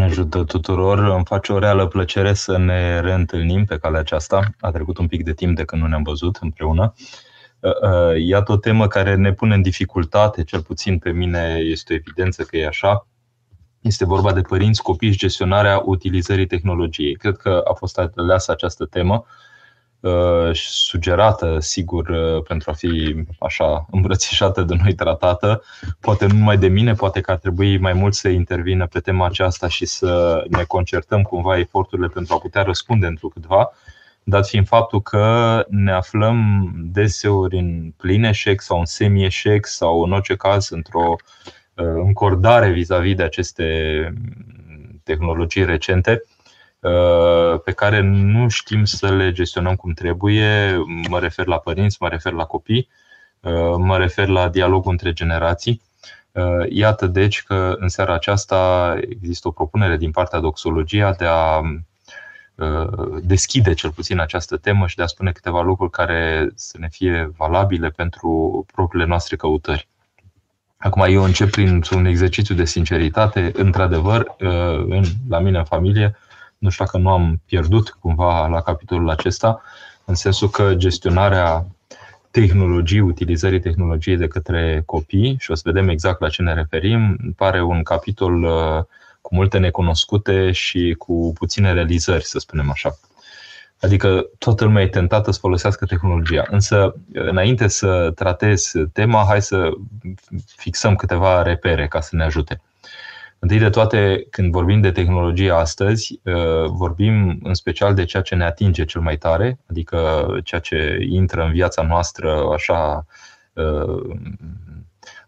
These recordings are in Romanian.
Ne ajută tuturor. Îmi face o reală plăcere să ne reîntâlnim pe calea aceasta. A trecut un pic de timp de când nu ne-am văzut împreună. Uh, uh, iată o temă care ne pune în dificultate, cel puțin pe mine este o evidență că e așa. Este vorba de părinți, copii și gestionarea utilizării tehnologiei. Cred că a fost aleasă această temă Uh, sugerată, sigur, uh, pentru a fi așa îmbrățișată de noi tratată. Poate nu numai de mine, poate că ar trebui mai mult să intervină pe tema aceasta și să ne concertăm cumva eforturile pentru a putea răspunde într câtva, dat fiind faptul că ne aflăm deseori în plin eșec sau în semi-eșec sau în orice caz într-o uh, încordare vis-a-vis de aceste tehnologii recente Uh, pe care nu știm să le gestionăm cum trebuie. Mă refer la părinți, mă refer la copii, uh, mă refer la dialogul între generații. Uh, iată deci că în seara aceasta există o propunere din partea doxologia de a deschide cel puțin această temă și de a spune câteva lucruri care să ne fie valabile pentru propriile noastre căutări. Acum, eu încep prin un exercițiu de sinceritate. Într-adevăr, la mine în familie, nu știu dacă nu am pierdut cumva la capitolul acesta, în sensul că gestionarea tehnologiei, utilizării tehnologiei de către copii, și o să vedem exact la ce ne referim, pare un capitol uh, cu multe necunoscute și cu puține realizări, să spunem așa. Adică toată lumea e tentată să folosească tehnologia. Însă, înainte să tratez tema, hai să fixăm câteva repere ca să ne ajute. Întâi de toate, când vorbim de tehnologie astăzi, uh, vorbim în special de ceea ce ne atinge cel mai tare, adică ceea ce intră în viața noastră așa uh,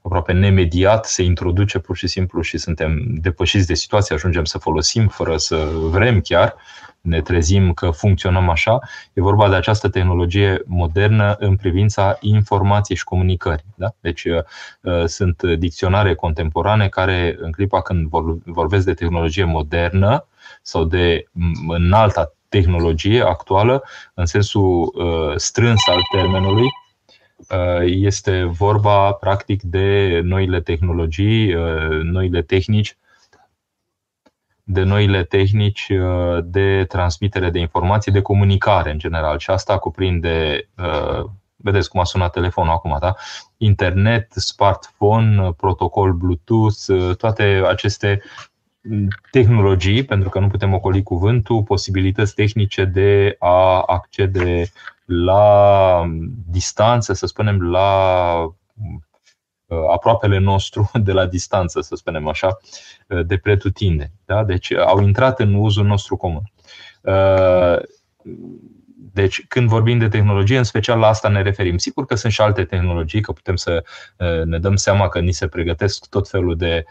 aproape nemediat, se introduce pur și simplu și suntem depășiți de situație, ajungem să folosim fără să vrem chiar ne trezim că funcționăm așa. E vorba de această tehnologie modernă în privința informației și comunicării. Da? Deci uh, uh, sunt dicționare contemporane care, în clipa când vorbesc de tehnologie modernă sau de înalta tehnologie actuală, în sensul uh, strâns al termenului, este vorba practic de noile tehnologii, noile tehnici de noile tehnici uh, de transmitere de informații, de comunicare în general. Și asta cuprinde, uh, vedeți cum a sunat telefonul acum, da? internet, smartphone, protocol Bluetooth, uh, toate aceste tehnologii, pentru că nu putem ocoli cuvântul, posibilități tehnice de a accede la distanță, să spunem, la Uh, aproapele nostru de la distanță, să spunem așa, uh, de pretutinde. Da? Deci uh, au intrat în uzul nostru comun. Deci, când vorbim de tehnologie, în special la asta ne referim. Sigur că sunt și alte tehnologii, că putem să ne dăm seama că ni se pregătesc tot felul de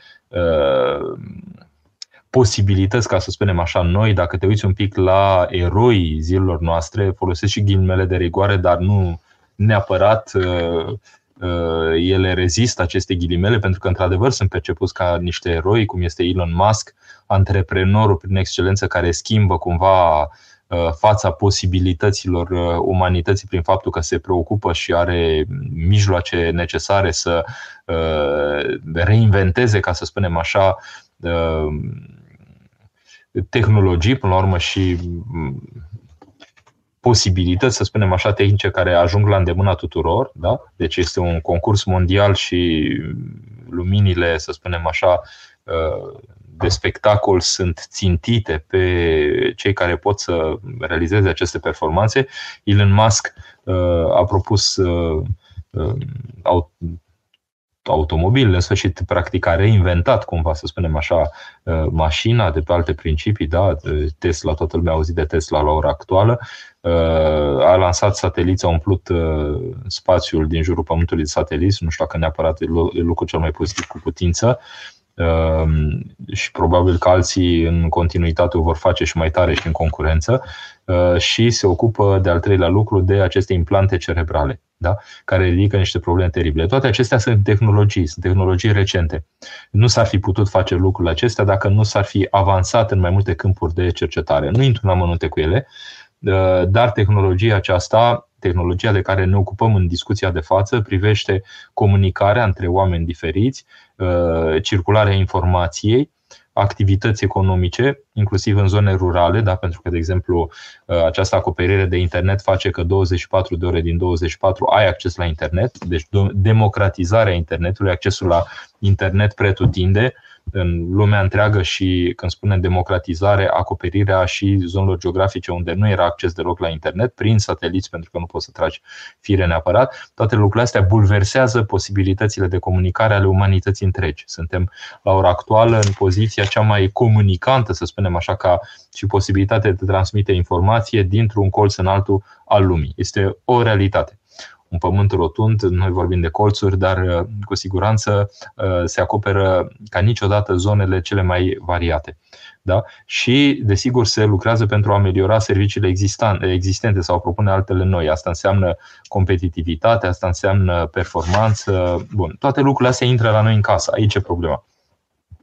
posibilități, ca să spunem așa, noi, dacă te uiți un pic la eroi zilelor noastre, folosesc și ghilimele de rigoare, dar nu neapărat Uh, ele rezistă aceste ghilimele pentru că într-adevăr sunt percepuți ca niște eroi, cum este Elon Musk, antreprenorul prin excelență care schimbă cumva uh, fața posibilităților uh, umanității prin faptul că se preocupă și are mijloace necesare să reinventeze, ca să spunem așa, tehnologii, până la urmă și posibilități, să spunem așa, tehnice care ajung la îndemâna tuturor. Da? Deci este un concurs mondial și luminile, să spunem așa, uh, de spectacol sunt țintite pe cei care pot să realizeze aceste performanțe. Elon Musk uh, a propus uh, automobil, în sfârșit, practic a reinventat, cumva să spunem așa, uh, mașina de pe alte principii, da, Tesla, toată lumea a auzit de Tesla la ora actuală, uh, a lansat sateliți, a umplut uh, spațiul din jurul Pământului de sateliți, nu știu dacă neapărat e lucrul cel mai pozitiv cu putință, și probabil că alții în continuitate o vor face și mai tare și în concurență și se ocupă de al treilea lucru de aceste implante cerebrale da? care ridică niște probleme teribile. Toate acestea sunt tehnologii, sunt tehnologii recente. Nu s-ar fi putut face lucrurile acestea dacă nu s-ar fi avansat în mai multe câmpuri de cercetare. Nu intru în amănunte cu ele, uh, dar tehnologia aceasta, tehnologia de care ne ocupăm în discuția de față, privește comunicarea între oameni diferiți, uh, circularea informației, activități economice, inclusiv în zone rurale, da? pentru că, de exemplu, această acoperire de internet face că 24 de ore din 24 ai acces la internet, deci democratizarea internetului, accesul la internet pretutinde, în lumea întreagă și când spunem democratizare, acoperirea și zonelor geografice unde nu era acces deloc la internet, prin sateliți, pentru că nu poți să tragi fire neapărat, toate lucrurile astea bulversează posibilitățile de comunicare ale umanității întregi. Suntem la ora actuală în poziția cea mai comunicantă, să spunem așa, ca și posibilitatea de transmite informație dintr-un colț în altul al lumii. Este o realitate un pământ rotund, noi vorbim de colțuri, dar uh, cu siguranță uh, se acoperă ca niciodată zonele cele mai variate. Da? Și, desigur, se lucrează pentru a ameliora serviciile existente sau propune altele noi. Asta înseamnă competitivitate, asta înseamnă performanță. Bun, toate lucrurile astea intră la noi în casă. Aici e problema.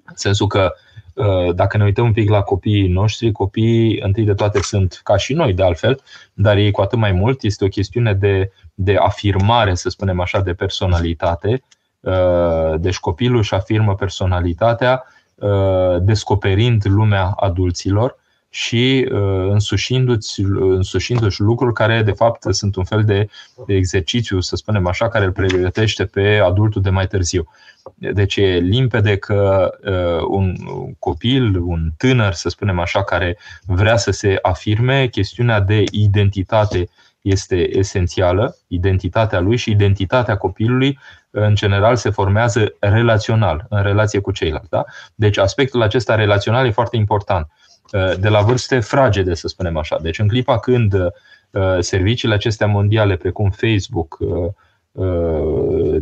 În sensul că Uh, dacă ne uităm un pic la copiii noștri, copiii întâi de toate sunt ca și noi de altfel, dar ei cu atât mai mult este o chestiune de, de afirmare, să spunem așa, de personalitate. Uh, deci copilul își afirmă personalitatea uh, descoperind lumea adulților și însușindu-și, însușindu-și lucruri care de fapt sunt un fel de, de exercițiu, să spunem așa, care îl pregătește pe adultul de mai târziu. Deci e limpede că uh, un copil, un tânăr, să spunem așa, care vrea să se afirme, chestiunea de identitate este esențială, identitatea lui și identitatea copilului în general se formează relațional, în relație cu ceilalți. Da? Deci aspectul acesta relațional e foarte important. Uh, de la vârste fragede, să spunem așa. Deci în clipa când uh, serviciile acestea mondiale, precum Facebook,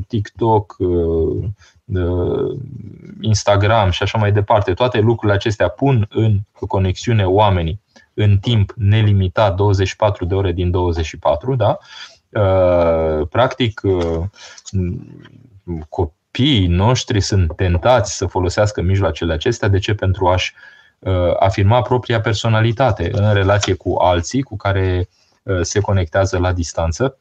TikTok, Instagram și așa mai departe, toate lucrurile acestea pun în conexiune oamenii în timp nelimitat 24 de ore din 24, da? Uh, practic, uh, copiii noștri sunt tentați să folosească mijloacele acestea. De ce? Pentru a-și uh, afirma propria personalitate în relație cu alții cu care se conectează la distanță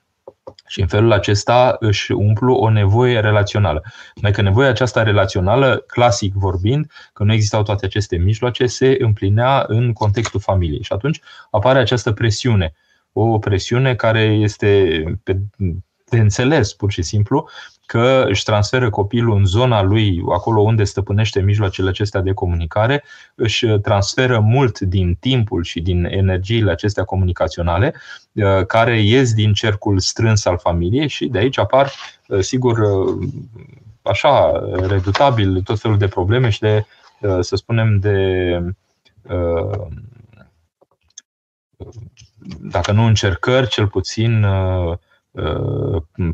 și în felul acesta își umplu o nevoie relațională. Mai că nevoia aceasta relațională, clasic vorbind, că nu existau toate aceste mijloace, se împlinea în contextul familiei. Și atunci apare această presiune. O presiune care este pe de înțeles, pur și simplu, că își transferă copilul în zona lui, acolo unde stăpânește mijloacele acestea de comunicare, își transferă mult din timpul și din energiile acestea comunicaționale, uh, care ies din cercul strâns al familiei și de aici apar, uh, sigur, uh, așa, redutabil tot felul de probleme și de, să spunem, de dacă nu încercări, cel puțin Uh,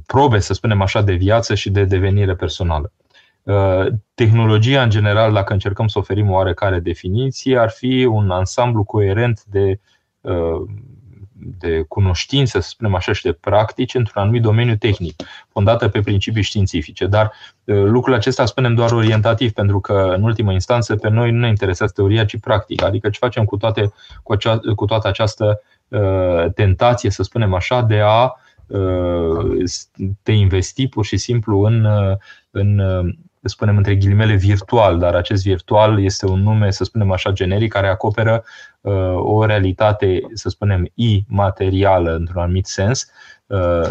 probe, să spunem așa, de viață și de devenire personală. Uh, tehnologia, în general, dacă încercăm să oferim o oarecare definiție, ar fi un ansamblu coerent de, uh, de cunoștințe, să spunem așa, și de practici într-un anumit domeniu tehnic, fondată pe principii științifice. Dar lucrul acesta spunem doar orientativ, pentru că, în ultimă instanță, pe noi nu ne interesează teoria, ci practica. Adică ce facem cu, toate, cu, acea, cu toată această tentație, să spunem așa, de a te investi pur și simplu în, în spunem între ghilimele virtual, dar acest virtual este un nume, să spunem așa, generic, care acoperă o realitate, să spunem, imaterială într-un anumit sens,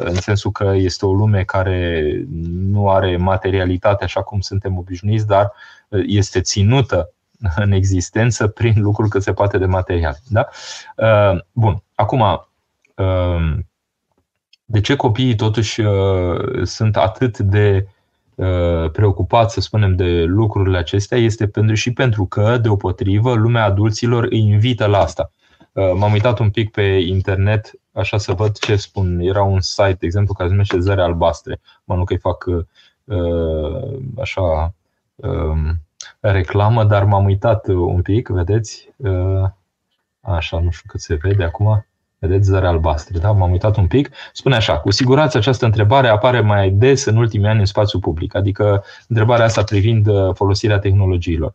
în sensul că este o lume care nu are materialitate așa cum suntem obișnuiți, dar este ținută în existență prin lucruri cât se poate de material. Da? Bun, acum de ce copiii totuși uh, sunt atât de uh, preocupați, să spunem, de lucrurile acestea, este pentru, și pentru că, deopotrivă, lumea adulților îi invită la asta. Uh, m-am uitat un pic pe internet, așa să văd ce spun. Era un site, de exemplu, care se numește Zăre Albastre. Mă nu că-i fac așa um, reclamă, dar m-am uitat un pic, vedeți? Așa, nu știu cât se vede acum. Vedeți zări albastre, da? M-am uitat un pic. Spune așa, cu siguranță această întrebare apare mai des în ultimii ani în spațiu public, adică întrebarea asta privind uh, folosirea tehnologiilor.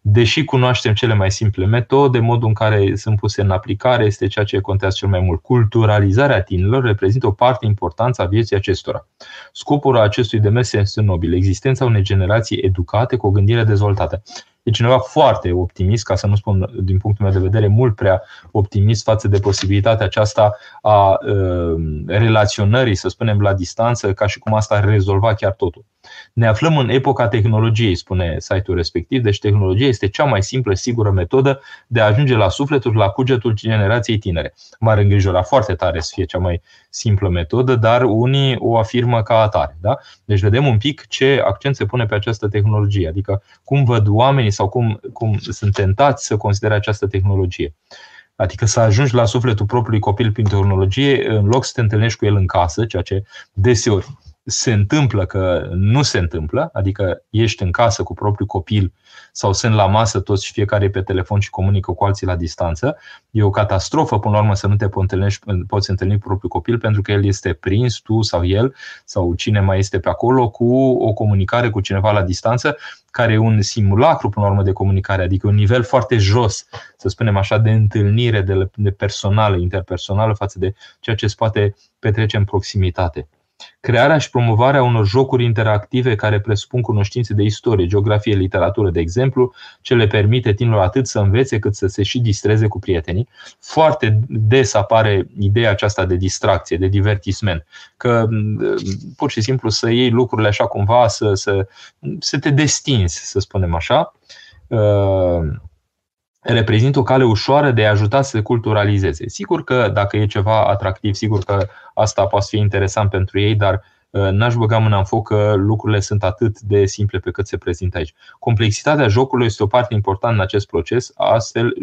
Deși cunoaștem cele mai simple metode, modul în care sunt puse în aplicare este ceea ce contează cel mai mult. Culturalizarea tinerilor reprezintă o parte importantă a vieții acestora. Scopul acestui demers este nobil, existența unei generații educate cu o gândire dezvoltată. E cineva foarte optimist, ca să nu spun din punctul meu de vedere, mult prea optimist față de posibilitatea aceasta a uh, relaționării, să spunem, la distanță, ca și cum asta ar rezolva chiar totul. Ne aflăm în epoca tehnologiei, spune site-ul respectiv, deci tehnologia este cea mai simplă, sigură metodă de a ajunge la sufletul, la cugetul generației tinere. M-ar îngrijora foarte tare să fie cea mai simplă metodă, dar unii o afirmă ca atare. Da? Deci vedem un pic ce accent se pune pe această tehnologie, adică cum văd oamenii sau cum, cum sunt tentați să considere această tehnologie. Adică să ajungi la sufletul propriului copil prin tehnologie, în loc să te întâlnești cu el în casă, ceea ce deseori se întâmplă că nu se întâmplă, adică ești în casă cu propriul copil sau sunt la masă toți și fiecare pe telefon și comunică cu alții la distanță, e o catastrofă până la urmă să nu te poți întâlni cu propriul copil pentru că el este prins, tu sau el sau cine mai este pe acolo cu o comunicare cu cineva la distanță care e un simulacru până la urmă de comunicare, adică un nivel foarte jos, să spunem așa, de întâlnire de, de personală, interpersonală față de ceea ce se poate petrece în proximitate. Crearea și promovarea unor jocuri interactive care presupun cunoștințe de istorie, geografie, literatură, de exemplu, ce le permite tinerilor atât să învețe cât să se și distreze cu prietenii. Foarte des apare ideea aceasta de distracție, de divertisment, că pur și simplu să iei lucrurile așa cumva, să, să, să te destinzi, să spunem așa reprezintă o cale ușoară de a ajuta să se culturalizeze. Sigur că dacă e ceva atractiv, sigur că asta poate fi interesant pentru ei, dar uh, n-aș băga mâna în foc că lucrurile sunt atât de simple pe cât se prezintă aici. Complexitatea jocului este o parte importantă în acest proces, astfel,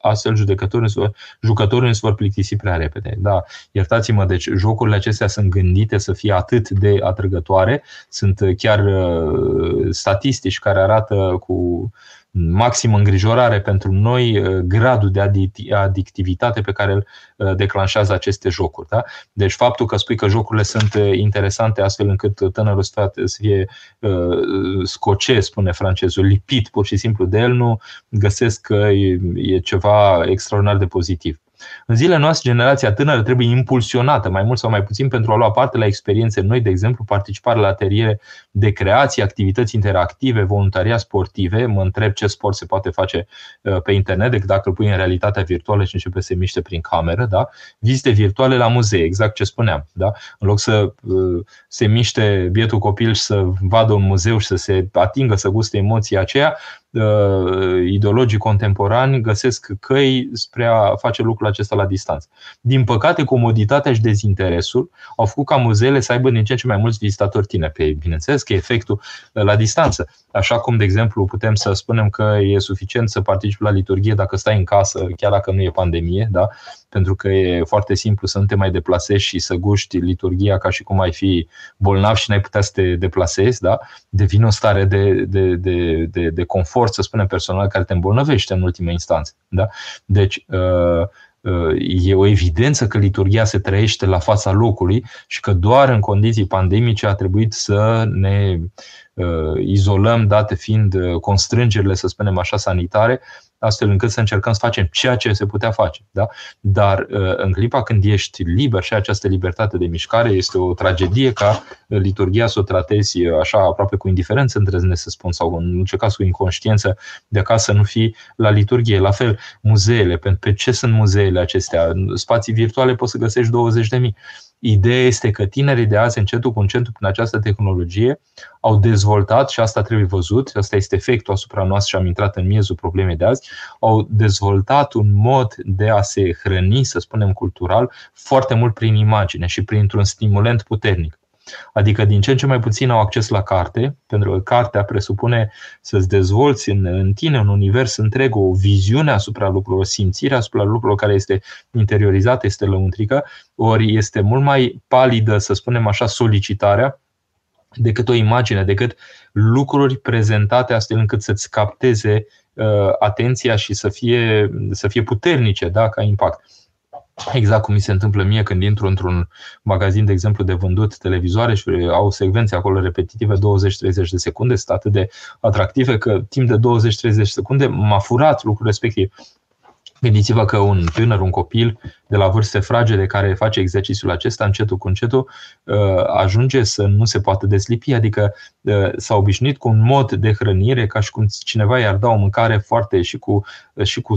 astfel judecătorii, jucătorii nu se vor plictisi prea repede. Da, iertați-mă, deci jocurile acestea sunt gândite să fie atât de atrăgătoare, sunt chiar uh, statistici care arată cu maximă îngrijorare pentru noi uh, gradul de adictivitate pe care îl uh, declanșează aceste jocuri. Da? Deci faptul că spui că jocurile sunt uh, interesante astfel încât tânărul să fie scoce, spune francezul, lipit pur și simplu de el, nu găsesc că e ceva extraordinar de pozitiv. În zilele noastre, generația tânără trebuie impulsionată, mai mult sau mai puțin, pentru a lua parte la experiențe noi, de exemplu, participare la ateliere de creație, activități interactive, voluntaria sportive. Mă întreb ce sport se poate face uh, pe internet decât dacă îl pui în realitatea virtuală și începe să se miște prin cameră. Da? Vizite virtuale la muzee, exact ce spuneam. Da? În loc să uh, se miște bietul copil și să vadă un muzeu și să se atingă, să guste emoția aceea, uh, ideologii contemporani găsesc căi spre a face lucrul acesta la distanță. Din păcate, comoditatea și dezinteresul au făcut ca muzeele să aibă din ce în ce mai mulți vizitatori tineri. Pe, bineînțeles că e efectul uh, la distanță. Așa cum, de exemplu, putem să spunem că e suficient să participi la liturghie dacă stai în casă, chiar dacă nu e pandemie, da? Pentru că e foarte simplu să nu te mai deplasezi și să guști liturghia ca și cum ai fi bolnav și n-ai putea să te deplasezi, da? devine o stare de, de, de, de, de confort, să spunem, personal, care te îmbolnăvește în ultima instanță. Da? Deci, uh, uh, e o evidență că liturgia se trăiește la fața locului și că doar în condiții pandemice a trebuit să ne uh, izolăm, date fiind constrângerile, să spunem așa, sanitare, astfel încât să încercăm să facem ceea ce se putea face. Da? Dar uh, în clipa când ești liber și această libertate de mișcare este o tragedie ca uh, liturgia să o tratezi uh, așa aproape cu indiferență, îndrăznesc să spun, sau în orice caz cu inconștiență de acasă nu fi la liturgie. La fel, muzeele, pe ce sunt muzeele acestea? Spații virtuale poți să găsești 20 de mii Ideea este că tinerii de azi, încetul cu încetul, prin această tehnologie, au dezvoltat, și asta trebuie văzut, asta este efectul asupra noastră și am intrat în miezul problemei de azi, au dezvoltat un mod de a se hrăni, să spunem cultural, foarte mult prin imagine și printr-un stimulent puternic. Adică din ce în ce mai puțin au acces la carte, pentru că cartea presupune să-ți dezvolți în, în tine un univers întreg, o viziune asupra lucrurilor, o simțire asupra lucrurilor care este interiorizată, este lăuntrică, ori este mult mai palidă, să spunem așa, solicitarea decât o imagine, decât lucruri prezentate astfel încât să-ți capteze uh, atenția și să fie, să fie puternice da, ca impact. Exact cum mi se întâmplă mie când intru într-un magazin, de exemplu, de vândut televizoare și au secvențe acolo repetitive 20-30 de secunde, sunt atât de atractive că timp de 20-30 secunde m-a furat lucrul respectiv. Gândiți-vă că un tânăr, un copil de la vârste fragede care face exercițiul acesta încetul cu încetul uh, ajunge să nu se poată deslipi, adică uh, s-a obișnuit cu un mod de hrănire ca și cum cineva i-ar da o mâncare foarte și cu, și cu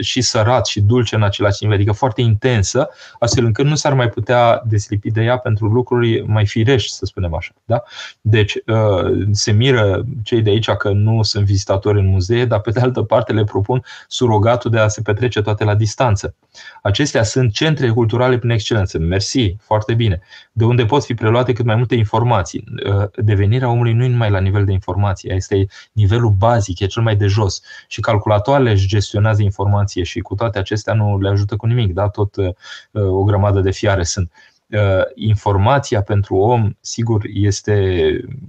și sărat și dulce în același timp, adică foarte intensă, astfel încât nu s-ar mai putea deslipi de ea pentru lucruri mai firești, să spunem așa. Da? Deci uh, se miră cei de aici că nu sunt vizitatori în muzee, dar pe de altă parte le propun surogatul de a se petrece toate la distanță. Acestea sunt centre culturale prin excelență. Mersi, foarte bine. De unde pot fi preluate cât mai multe informații. Uh, devenirea omului nu e numai la nivel de informație, este nivelul bazic, e cel mai de jos. Și calculatoarele își gestionează informație și cu toate acestea nu le ajută cu nimic, da? tot uh, o grămadă de fiare sunt. Uh, informația pentru om, sigur, este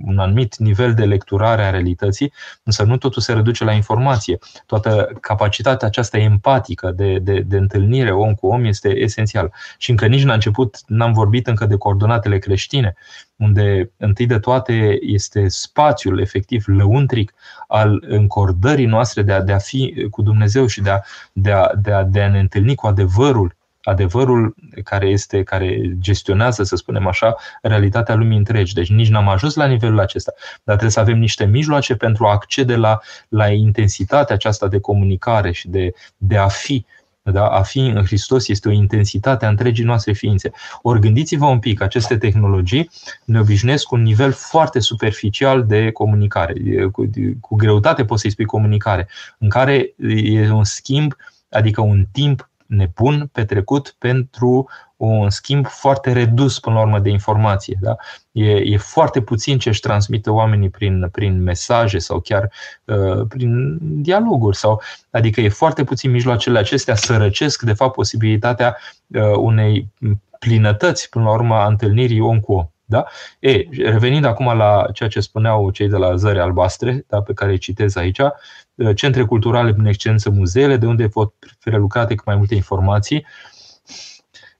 un anumit nivel de lecturare a realității, însă nu totul se reduce la informație. Toată capacitatea aceasta empatică de, de, de întâlnire om cu om este esențial. Și încă nici n-a început, n-am vorbit încă de coordonatele creștine, unde întâi de toate este spațiul efectiv lăuntric al încordării noastre de a, de a fi cu Dumnezeu și de a, de, a, de, a, de a ne întâlni cu adevărul adevărul care este, care gestionează, să spunem așa, realitatea lumii întregi. Deci nici n-am ajuns la nivelul acesta, dar trebuie să avem niște mijloace pentru a accede la, la intensitatea aceasta de comunicare și de, de a fi. Da? A fi în Hristos este o intensitate a întregii noastre ființe. Ori gândiți-vă un pic, aceste tehnologii ne obișnuiesc cu un nivel foarte superficial de comunicare. Cu, cu greutate poți să-i spui comunicare, în care e un schimb, adică un timp nebun petrecut pentru un schimb foarte redus până la urmă de informație. Da? E, e foarte puțin ce își transmite oamenii prin, prin mesaje sau chiar uh, prin dialoguri. Sau, adică e foarte puțin mijloacele acestea sărăcesc de fapt posibilitatea uh, unei plinătăți până la urmă a întâlnirii om cu om. Da? E, revenind acum la ceea ce spuneau cei de la Zări Albastre, da, pe care îi citez aici, uh, centre culturale prin excelență muzeele, de unde pot fi relucrate cât mai multe informații.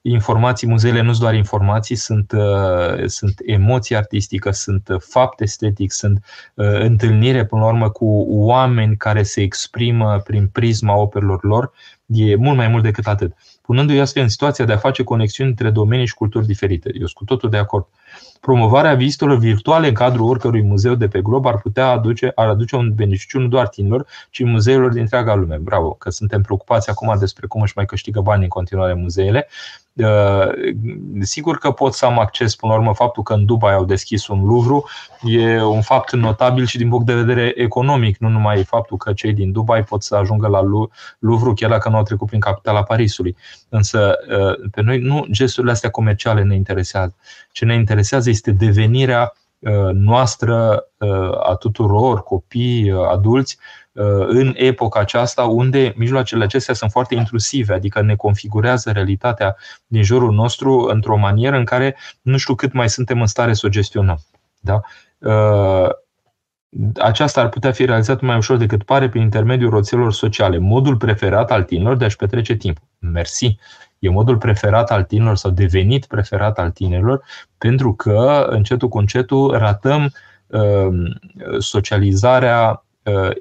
Informații, muzeele nu sunt doar informații, sunt, uh, sunt emoții artistică, sunt fapt estetic, sunt uh, întâlnire până la urmă cu oameni care se exprimă prin prisma operelor lor. E mult mai mult decât atât. Punându-i astfel în situația de a face conexiuni între domenii și culturi diferite. Eu sunt cu totul de acord. Uh, promovarea vizitelor virtuale în cadrul oricărui muzeu de pe glob ar putea aduce, ar aduce un beneficiu nu doar tinerilor, ci muzeelor din întreaga lume. Bravo, că suntem preocupați acum despre cum își mai câștigă bani în continuare muzeele. Uh, sigur că pot să am acces, până la urmă, faptul că în Dubai au deschis un Louvre e un fapt notabil și din punct de vedere economic, nu numai faptul că cei din Dubai pot să ajungă la Louvre chiar dacă nu au trecut prin capitala Parisului. Însă uh, pe noi nu gesturile astea comerciale ne interesează. Ce ne interesează este devenirea uh, noastră a tuturor copii, adulți, Uh, în epoca aceasta unde mijloacele acestea sunt foarte intrusive, adică ne configurează realitatea din jurul nostru într-o manieră în care nu știu cât mai suntem în stare să o gestionăm. Da? Uh, aceasta ar putea fi realizată mai ușor decât pare prin intermediul roțelor sociale. Modul preferat al tinerilor de a-și petrece timpul. Mersi! E modul preferat al tinerilor sau devenit preferat al tinerilor pentru că încetul cu încetul ratăm uh, socializarea Uh,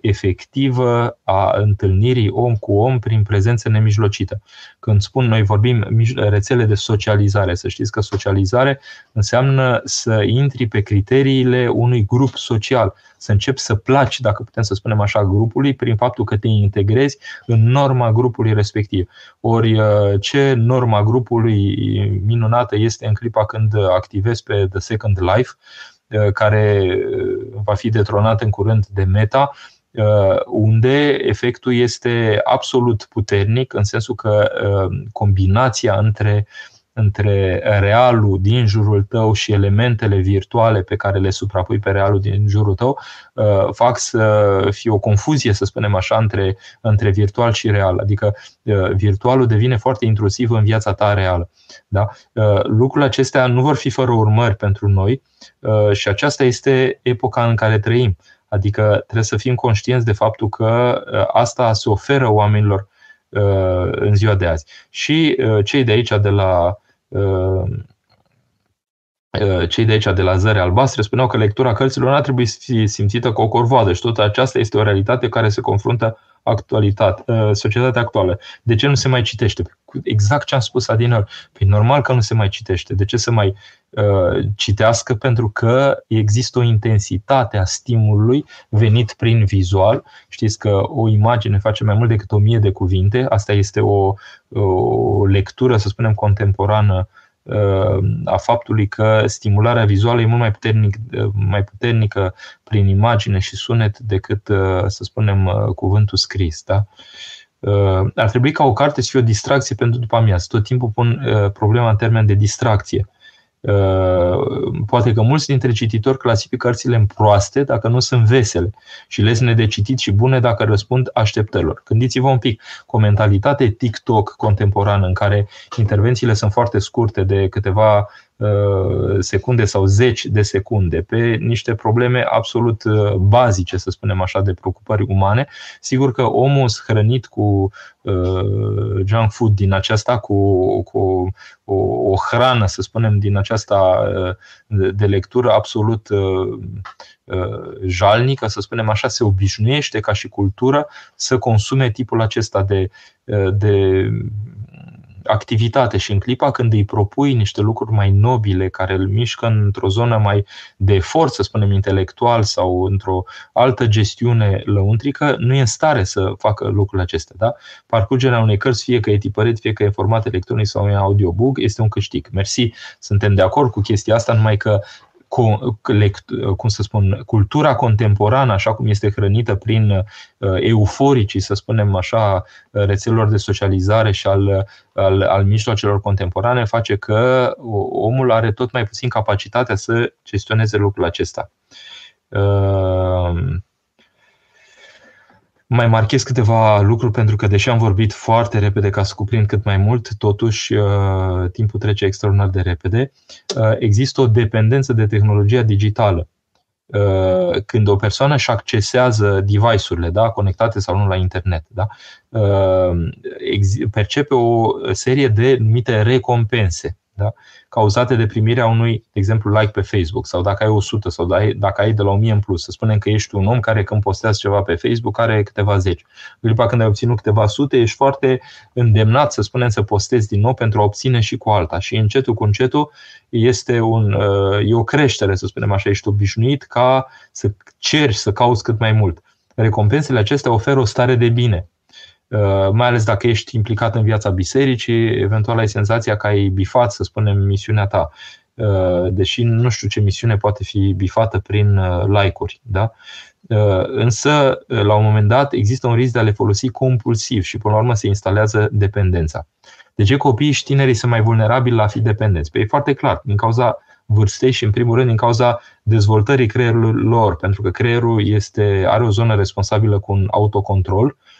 efectivă a întâlnirii om cu om prin prezență nemijlocită. Când spun noi vorbim rețele de socializare, să știți că socializare înseamnă să intri pe criteriile unui grup social, să începi să placi, dacă putem să spunem așa, grupului prin faptul că te integrezi în norma grupului respectiv. Ori uh, ce norma grupului minunată este în clipa când activezi pe The Second Life, Uh, care uh, va fi detronat în curând de Meta, uh, unde efectul este absolut puternic, în sensul că combinația între între realul din jurul tău și elementele virtuale pe care le suprapui pe realul din jurul tău uh, fac să fie o confuzie, să spunem așa, între, între virtual și real. Adică uh, virtualul devine foarte intrusiv în viața ta reală. Da? Uh, lucrurile acestea nu vor fi fără urmări pentru noi și aceasta este epoca în care trăim. Adică trebuie să fim conștienți de faptul că asta se oferă oamenilor în ziua de azi. Și cei de aici, de la Uh, uh, cei de aici de la Zăre Albastre spuneau că lectura cărților nu ar trebui să fie simțită cu o corvoadă și tot aceasta este o realitate care se confruntă actualitate, uh, societatea actuală. De ce nu se mai citește? Exact ce am spus adineori. Păi normal că nu se mai citește. De ce să mai uh, citească? Pentru că există o intensitate a stimulului venit prin vizual. Știți că o imagine face mai mult decât o mie de cuvinte. Asta este o, o lectură, să spunem, contemporană uh, Uh, a faptului că stimularea vizuală e mult mai, puternic, uh, mai puternică prin imagine și sunet decât, uh, să spunem, cuvântul scris. Da? Ar trebui ca o carte să fie o distracție pentru după amiază. Tot timpul pun problema în termen de distracție. Uh, poate că mulți dintre cititori clasifică cărțile în proaste dacă nu sunt vesele și lesne de citit și bune dacă răspund așteptărilor. Gândiți-vă un pic, cu o mentalitate TikTok contemporană în care intervențiile sunt foarte scurte de câteva Uh, secunde sau zeci de secunde pe niște probleme absolut uh, bazice, să spunem așa, de preocupări umane. Sigur că omul hrănit cu uh, junk food din aceasta, cu, cu o, o hrană, să spunem, din aceasta de lectură absolut jalnică, să spunem așa, se obișnuiește ca și cultură să consume tipul acesta de, de activitate și în clipa când îi propui niște lucruri mai nobile care îl mișcă într-o zonă mai de efort, să spunem, intelectual sau într-o altă gestiune lăuntrică, nu e în stare să facă lucrurile acestea. Da? Parcurgerea unei cărți, fie că e tipărit, fie că e format electronic sau e audiobook, este un câștig. Mersi, suntem de acord cu chestia asta, numai că cum să spun, cultura contemporană, așa cum este hrănită prin uh, euforicii, să spunem așa, rețelelor de socializare și al, al, al mijloacelor contemporane, face că omul are tot mai puțin capacitatea să gestioneze lucrul acesta. Uh, mai marchez câteva lucruri pentru că, deși am vorbit foarte repede ca să cuprind cât mai mult, totuși uh, timpul trece extraordinar de repede. Uh, există o dependență de tehnologia digitală. Uh, când o persoană își accesează device-urile da, conectate sau nu la internet, da, percepe o serie de numite recompense da? cauzate de primirea unui, de exemplu, like pe Facebook sau dacă ai 100 sau dacă ai de la 1000 în plus. Să spunem că ești un om care când postează ceva pe Facebook are câteva zeci. În clipa când ai obținut câteva sute, ești foarte îndemnat, să spunem, să postezi din nou pentru a obține și cu alta. Și încetul cu încetul este un, uh, e o creștere, să spunem așa, ești obișnuit ca să ceri, să cauți cât mai mult. Recompensele acestea oferă o stare de bine Uh, mai ales dacă ești implicat în viața bisericii, eventual ai senzația că ai bifat, să spunem, misiunea ta. Uh, deși nu știu ce misiune poate fi bifată prin uh, like-uri. Da? Însă, la un moment dat, există un risc de a le folosi compulsiv și, până la urmă, se instalează dependența. De ce copiii și tinerii sunt mai vulnerabili la a fi dependenți? Păi e foarte clar, din cauza vârstei și, în primul rând, din cauza dezvoltării creierului lor, pentru că creierul este, are o zonă responsabilă cu un autocontrol Uh,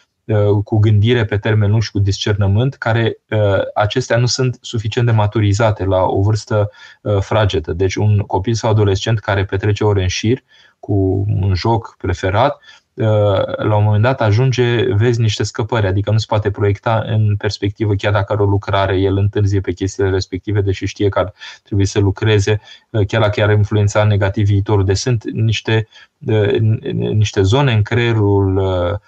cu gândire pe termen lung și cu discernământ, care uh, acestea nu sunt suficient de maturizate la o vârstă uh, fragedă. Deci un copil sau adolescent care petrece ore în șir cu un joc preferat, la un moment dat ajunge, vezi niște scăpări, adică nu se poate proiecta în perspectivă, chiar dacă are o lucrare, el întârzie pe chestiile respective, deși știe că ar trebui să lucreze, chiar dacă ar influența negativ viitorul. Deci sunt niște, niște zone în creierul Uh,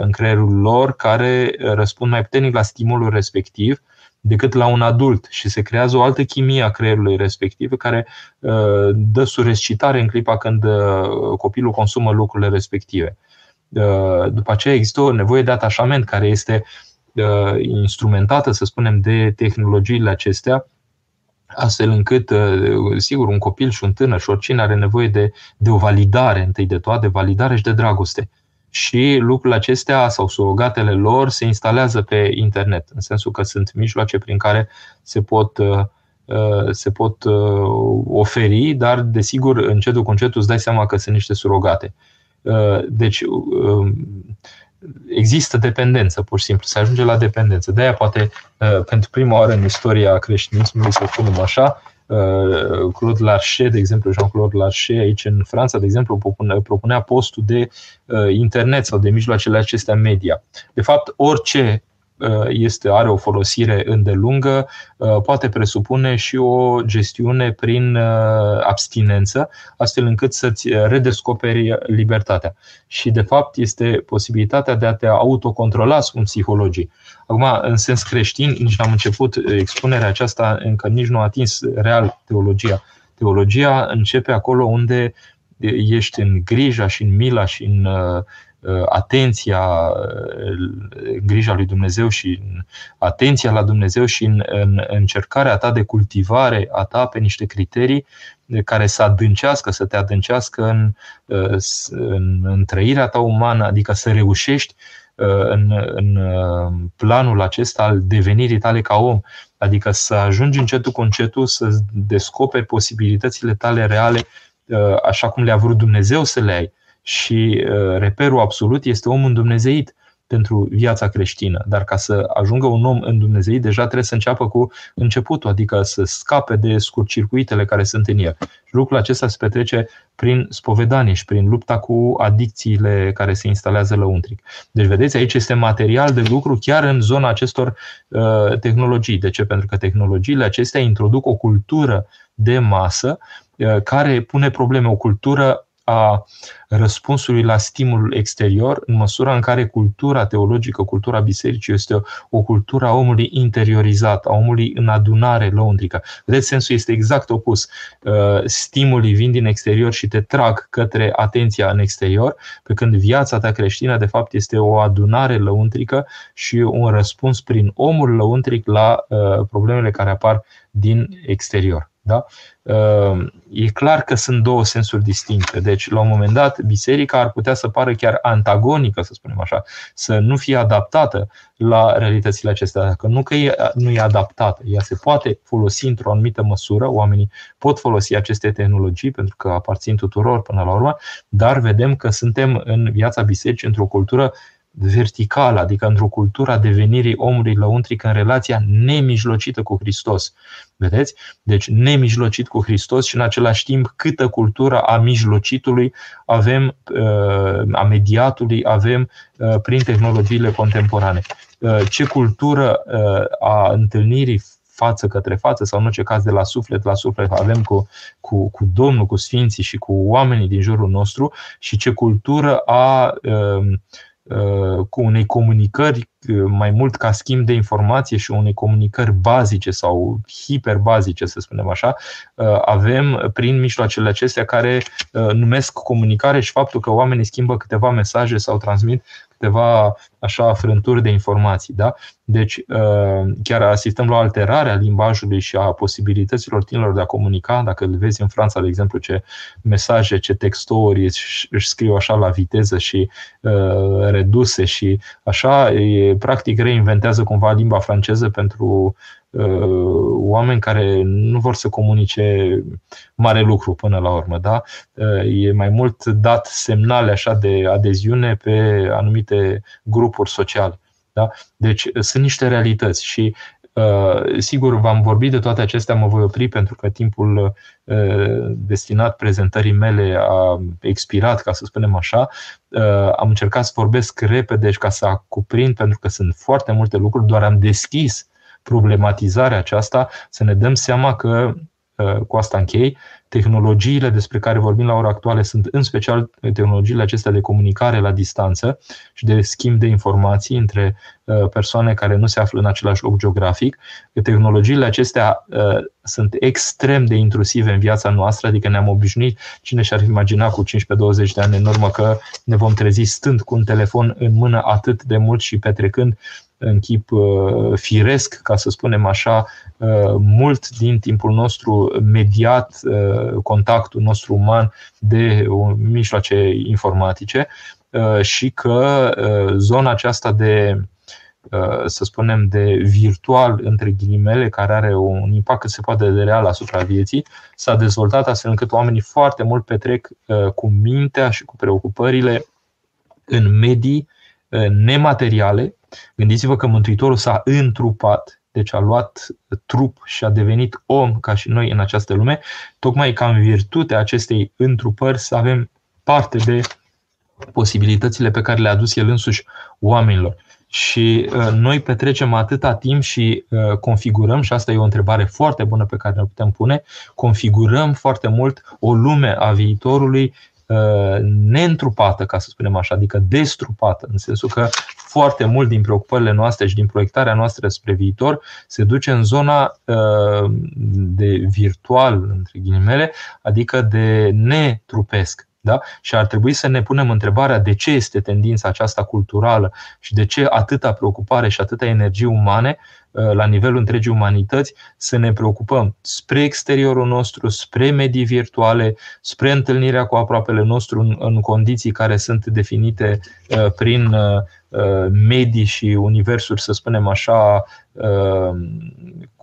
în creierul lor care răspund mai puternic la stimulul respectiv decât la un adult și se creează o altă chimie a creierului respectiv care uh, dă surescitare în clipa când uh, copilul consumă lucrurile respective. După aceea există o nevoie de atașament care este instrumentată, să spunem, de tehnologiile acestea, astfel încât, sigur, un copil și un tânăr și oricine are nevoie de, de o validare, întâi de toate, de validare și de dragoste și lucrurile acestea sau surogatele lor se instalează pe internet, în sensul că sunt mijloace prin care se pot, uh, uh, se pot uh, oferi, dar desigur încetul cu încetul îți dai seama că sunt niște surogate. Deci um, există dependență, pur și simplu, se ajunge la dependență. De aia poate pentru prima oară în istoria creștinismului, să spunem așa, Uh, Claude Larcher, de exemplu, Jean-Claude Larcher, aici în Franța, de exemplu, propunea postul de uh, internet sau de mijloacele acestea media. De fapt, orice este, are o folosire îndelungă, poate presupune și o gestiune prin abstinență, astfel încât să-ți redescoperi libertatea. Și, de fapt, este posibilitatea de a te autocontrola, spun psihologii. Acum, în sens creștin, nici n-am început expunerea aceasta, încă nici nu a atins real teologia. Teologia începe acolo unde ești în grija și în mila și în uh, atenția, în grija lui Dumnezeu și în atenția la Dumnezeu și în, în încercarea ta de cultivare a ta pe niște criterii care să adâncească, să te adâncească în, uh, în, în trăirea ta umană, adică să reușești uh, în, în planul acesta al devenirii tale ca om, adică să ajungi încetul cu încetul să descoperi posibilitățile tale reale Uh, așa cum le-a vrut Dumnezeu să le ai. Și uh, reperul absolut este omul îndumnezeit pentru viața creștină. Dar ca să ajungă un om îndumnezeit, deja trebuie să înceapă cu începutul, adică să scape de scurtcircuitele care sunt în el. Și lucrul acesta se petrece prin spovedanie și prin lupta cu adicțiile care se instalează lăuntric. Deci, vedeți, aici este material de lucru chiar în zona acestor uh, tehnologii. De ce? Pentru că tehnologiile acestea introduc o cultură de masă Uh, care pune probleme, o cultură a răspunsului la stimulul exterior, în măsura în care cultura teologică, cultura bisericii este o, o cultură a omului interiorizat, a omului în adunare lăuntrică. Vedeți, sensul este exact opus. Uh, stimulii vin din exterior și te trag către atenția în exterior, pe când viața ta creștină, de fapt, este o adunare lăuntrică și un răspuns prin omul lăuntric la uh, problemele care apar din exterior. Da? Ehm, e clar că sunt două sensuri distincte. Deci, la un moment dat, biserica ar putea să pară chiar antagonică, să spunem așa, să nu fie adaptată la realitățile acestea. Dacă nu că e, nu e adaptată, ea se poate folosi într-o anumită măsură, oamenii pot folosi aceste tehnologii pentru că aparțin tuturor până la urmă, dar vedem că suntem în viața bisericii într-o cultură verticală, adică într-o cultură a devenirii omului lăuntric în relația nemijlocită cu Hristos. Vedeți? Deci nemijlocit cu Hristos și în același timp câtă cultură a mijlocitului avem, uh, a mediatului avem uh, prin tehnologiile contemporane. Uh, ce cultură a întâlnirii față către față sau în orice caz de la suflet la suflet avem cu, cu, cu Domnul, cu Sfinții și cu oamenii din jurul nostru și ce cultură a uh, Uh, cu unei comunicări uh, mai mult ca schimb de informație și unei comunicări bazice sau hiperbazice, să spunem așa, uh, avem prin mijloacele acestea care numesc comunicare și faptul că oamenii schimbă câteva mesaje sau transmit câteva așa frânturi de informații. Da? Deci uh, chiar asistăm la o alterare a limbajului și a posibilităților tinerilor de a comunica. Dacă îl vezi în Franța, de exemplu, ce mesaje, ce textori își scriu așa la viteză și uh, reduse și așa, e, practic reinventează cumva limba franceză pentru Uh, oameni care nu vor să comunice mare lucru până la urmă. Da? Uh, e mai mult dat semnale așa de adeziune pe anumite grupuri sociale. Da? Deci uh, sunt niște realități și sigur v-am vorbit de toate acestea, mă voi opri pentru că timpul destinat prezentării mele a expirat, ca să spunem așa. Am încercat să vorbesc repede și ca să acuprind, pentru că sunt foarte multe lucruri, doar am deschis problematizarea aceasta, să ne dăm seama că, uh, cu asta închei, tehnologiile despre care vorbim la ora actuală sunt în special tehnologiile acestea de comunicare la distanță și de schimb de informații între uh, persoane care nu se află în același loc geografic. Tehnologiile acestea uh, sunt extrem de intrusive în viața noastră, adică ne-am obișnuit, cine și-ar imagina cu 15-20 de ani în urmă că ne vom trezi stând cu un telefon în mână atât de mult și petrecând în chip uh, firesc, ca să spunem așa, uh, mult din timpul nostru mediat, uh, contactul nostru uman de mijloace informatice și că zona aceasta de să spunem, de virtual, între ghilimele, care are un impact cât se poate de real asupra vieții, s-a dezvoltat astfel încât oamenii foarte mult petrec cu mintea și cu preocupările în medii nemateriale, Gândiți-vă că Mântuitorul s-a întrupat, deci a luat trup și a devenit om ca și noi în această lume, tocmai ca în virtutea acestei întrupări să avem parte de posibilitățile pe care le-a adus el însuși oamenilor. Și uh, noi petrecem atâta timp și uh, configurăm, și asta e o întrebare foarte bună pe care ne putem pune, configurăm foarte mult o lume a viitorului uh, neîntrupată, ca să spunem așa, adică destrupată, în sensul că foarte mult din preocupările noastre și din proiectarea noastră spre viitor se duce în zona de virtual, între ghilimele, adică de netrupesc. Da? Și ar trebui să ne punem întrebarea de ce este tendința aceasta culturală și de ce atâta preocupare și atâta energie umane uh, la nivelul întregii umanități să ne preocupăm spre exteriorul nostru, spre medii virtuale, spre întâlnirea cu aproapele nostru în, în condiții care sunt definite uh, prin uh, medii și universuri, să spunem așa,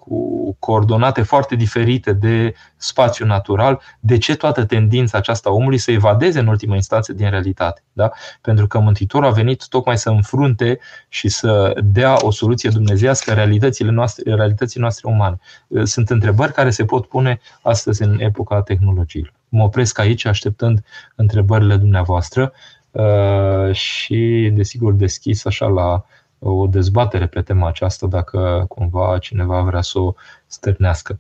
cu coordonate foarte diferite de spațiu natural, de ce toată tendința aceasta omului să evadeze în ultima instanță din realitate? Da? Pentru că Mântuitorul a venit tocmai să înfrunte și să dea o soluție dumnezească realitățile noastre, realității noastre umane. Sunt întrebări care se pot pune astăzi în epoca tehnologiilor. Mă opresc aici așteptând întrebările dumneavoastră uh, și, desigur, deschis așa la o dezbatere pe tema aceasta dacă cumva cineva vrea să o stârnească.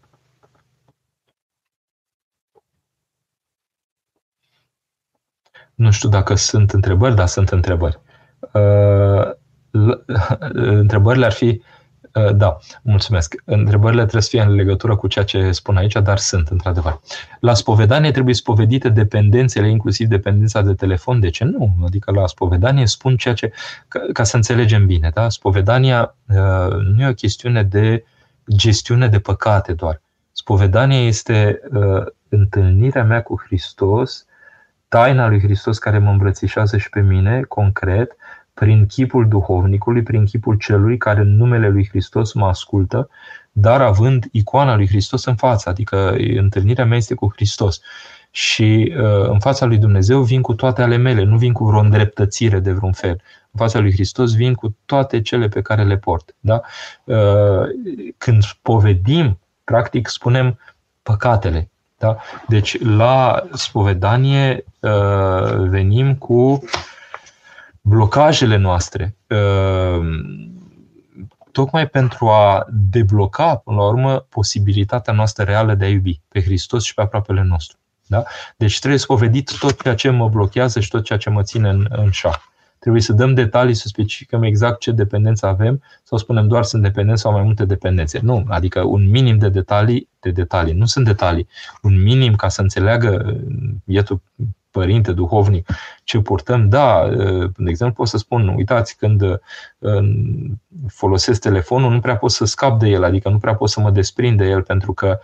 Nu știu dacă sunt întrebări, dar sunt întrebări. Uh, întrebările ar fi Uh, da, mulțumesc. Întrebările trebuie să fie în legătură cu ceea ce spun aici, dar sunt, într-adevăr. La spovedanie trebuie spovedite dependențele, inclusiv dependența de telefon. De ce nu? Adică la spovedanie spun ceea ce. ca, ca să înțelegem bine, da? Spovedania uh, nu e o chestiune de gestiune de păcate doar. Spovedania este uh, întâlnirea mea cu Hristos, taina lui Hristos care mă îmbrățișează și pe mine, concret, prin chipul duhovnicului, prin chipul celui care în numele lui Hristos mă ascultă, dar având icoana lui Hristos în față, adică întâlnirea mea este cu Hristos. Și uh, în fața lui Dumnezeu vin cu toate ale mele, nu vin cu vreo îndreptățire de vreun fel. În fața lui Hristos vin cu toate cele pe care le port. Da? Uh, când povedim, practic spunem păcatele. Da? Deci la spovedanie uh, venim cu blocajele noastre, uh, tocmai pentru a debloca, până la urmă, posibilitatea noastră reală de a iubi pe Hristos și pe aproapele nostru. Da? Deci trebuie spovedit tot ceea ce mă blochează și tot ceea ce mă ține în, în șah. Trebuie să dăm detalii, să specificăm exact ce dependență avem sau spunem doar sunt dependenți sau mai multe dependențe. Nu, adică un minim de detalii, de detalii, nu sunt detalii. Un minim ca să înțeleagă bietul părinte duhovnic ce purtăm, da, de exemplu pot să spun, uitați, când folosesc telefonul, nu prea pot să scap de el, adică nu prea pot să mă desprind de el, pentru că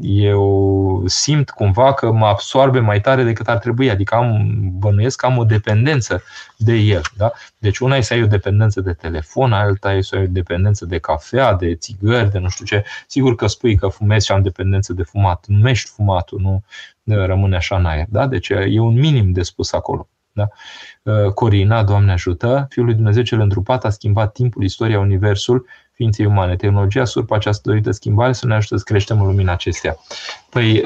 eu simt cumva că mă absorbe mai tare decât ar trebui, adică am, bănuiesc că am o dependență de el. Da? Deci una e să ai o dependență de telefon, alta e să ai o dependență de cafea, de țigări, de nu știu ce. Sigur că spui că fumezi și am dependență de fumat. Numești fumatul, nu rămâne așa în aer. Da? Deci e un minim de spus acolo. Da? Corina, Doamne ajută, Fiul lui Dumnezeu cel întrupat a schimbat timpul, istoria, universul, ființei umane. Tehnologia surpă această dorită schimbare să ne ajute să creștem în lumina acestea. Păi,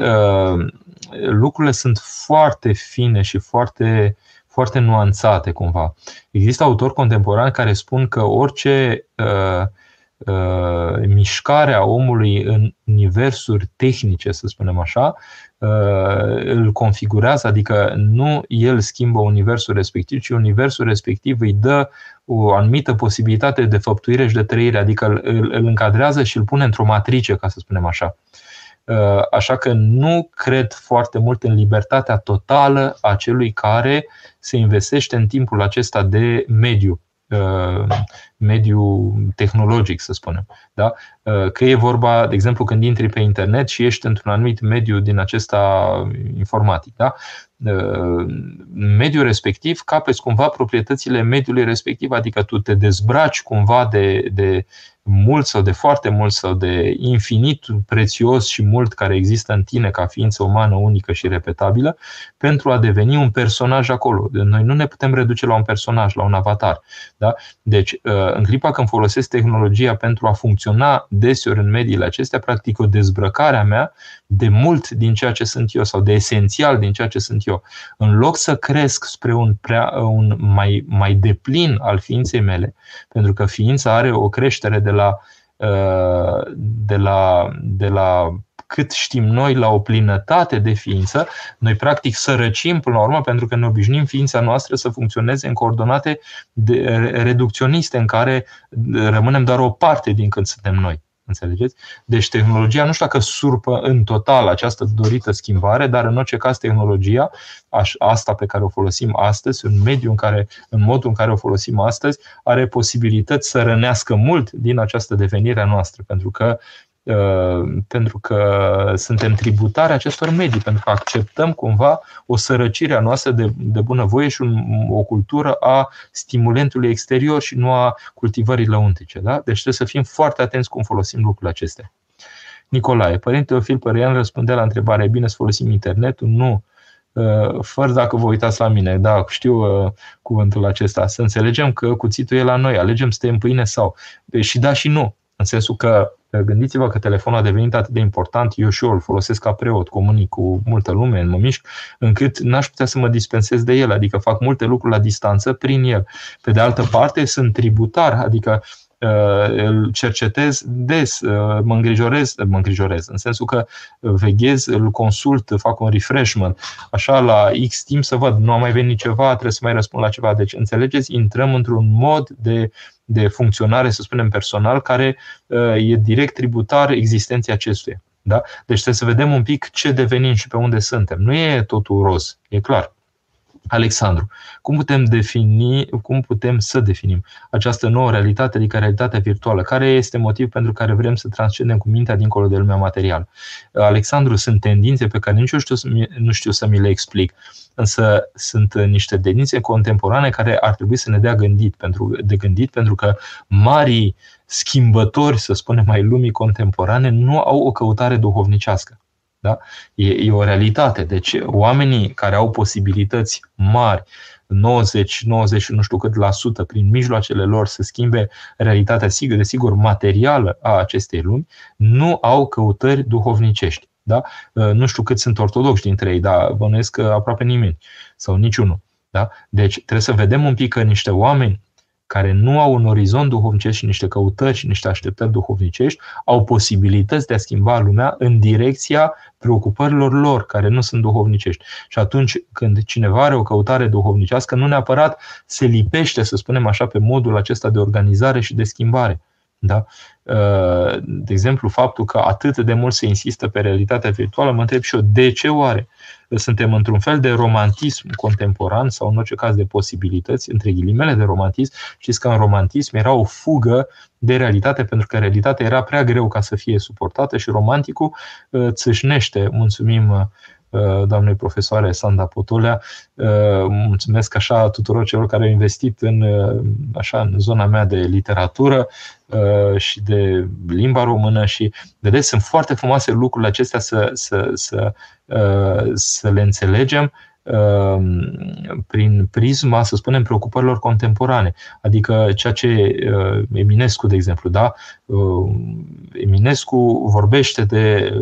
lucrurile sunt foarte fine și foarte, foarte nuanțate cumva. Există autori contemporani care spun că orice uh, uh, mișcare a omului în universuri tehnice, să spunem așa, Uh, îl configurează, adică nu el schimbă universul respectiv, ci universul respectiv îi dă o anumită posibilitate de făptuire și de trăire, adică îl, îl încadrează și îl pune într-o matrice, ca să spunem așa. Uh, așa că nu cred foarte mult în libertatea totală a celui care se investește în timpul acesta de mediu Uh, mediu tehnologic, să spunem. Da? Uh, că e vorba, de exemplu, când intri pe internet și ești într-un anumit mediu din acesta informatic. Da? Uh, mediul respectiv capeți cumva proprietățile mediului respectiv, adică tu te dezbraci cumva de, de mult sau de foarte mult sau de infinit prețios și mult care există în tine ca ființă umană unică și repetabilă pentru a deveni un personaj acolo. Noi nu ne putem reduce la un personaj, la un avatar. Da? Deci, uh, în clipa când folosesc tehnologia pentru a funcționa deseori în mediile acestea, practic o dezbrăcare a mea de mult din ceea ce sunt eu sau de esențial din ceea ce sunt eu eu, în loc să cresc spre un, prea, un mai, mai deplin al ființei mele, pentru că ființa are o creștere de la, de la, de la cât știm noi la o plinătate de ființă, noi practic sărăcim până la urmă pentru că ne obișnim ființa noastră să funcționeze în coordonate de, reducționiste în care rămânem doar o parte din când suntem noi. Înțelegeți? Deci tehnologia nu știu dacă surpă în total această dorită schimbare, dar în orice caz tehnologia, asta pe care o folosim astăzi, în mediul în care, în modul în care o folosim astăzi, are posibilități să rănească mult din această devenire a noastră, pentru că Uh, pentru că suntem tributari acestor medii, pentru că acceptăm cumva o sărăcire a noastră de, de bunăvoie și un, o cultură a stimulentului exterior și nu a cultivării lăuntice. Da? Deci trebuie să fim foarte atenți cum folosim lucrurile acestea. Nicolae, Părinte Teofil Păreian răspundea la întrebarea, e bine să folosim internetul? Nu. Uh, fără dacă vă uitați la mine, da, știu uh, cuvântul acesta, să înțelegem că cuțitul e la noi, alegem să tăiem pâine sau. Și da și nu, în sensul că Gândiți-vă că telefonul a devenit atât de important, eu și eu îl folosesc ca preot, comunic cu multă lume, mă mișc, încât n-aș putea să mă dispensez de el, adică fac multe lucruri la distanță prin el. Pe de altă parte, sunt tributar, adică uh, îl cercetez des, uh, mă îngrijorez, mă îngrijorez, în sensul că veghez, îl consult, fac un refreshment, așa la X timp să văd, nu a mai venit ceva, trebuie să mai răspund la ceva. Deci, înțelegeți, intrăm într-un mod de de funcționare, să spunem, personal, care uh, e direct tributar existenței acestuia. Da? Deci trebuie să vedem un pic ce devenim și pe unde suntem. Nu e totul roz, e clar. Alexandru, cum putem defini, cum putem să definim această nouă realitate, adică realitatea virtuală? Care este motiv pentru care vrem să transcendem cu mintea dincolo de lumea materială? Alexandru, sunt tendințe pe care nici eu știu, nu știu să mi le explic, însă sunt niște tendințe contemporane care ar trebui să ne dea gândit pentru, de gândit, pentru că marii schimbători, să spunem, mai lumii contemporane, nu au o căutare duhovnicească. Da? E, e o realitate. Deci oamenii care au posibilități mari, 90, 90 nu știu cât la sută, prin mijloacele lor să schimbe realitatea, sigur, desigur, materială a acestei lumi, nu au căutări duhovnicești. Da? Nu știu cât sunt ortodoxi dintre ei, dar bănuiesc că aproape nimeni sau niciunul. Da? Deci trebuie să vedem un pic că niște oameni care nu au un orizont duhovnicesc și niște căutări și niște așteptări duhovnicești, au posibilități de a schimba lumea în direcția preocupărilor lor, care nu sunt duhovnicești. Și atunci când cineva are o căutare duhovnicească, nu neapărat se lipește, să spunem așa, pe modul acesta de organizare și de schimbare. Da? Uh, de exemplu, faptul că atât de mult se insistă pe realitatea virtuală, mă întreb și eu, de ce oare? Suntem într-un fel de romantism contemporan sau în orice caz de posibilități, între ghilimele de romantism. Știți că în romantism era o fugă de realitate pentru că realitatea era prea greu ca să fie suportată și romanticul uh, țâșnește, mulțumim uh, Uh, doamnei profesoare Sanda Potolea. Uh, mulțumesc așa tuturor celor care au investit în, uh, așa, în zona mea de literatură și de limba română și vedeți, sunt foarte frumoase lucrurile acestea să, să, să, să le înțelegem prin prisma, să spunem, preocupărilor contemporane. Adică ceea ce Eminescu, de exemplu, da? Eminescu vorbește de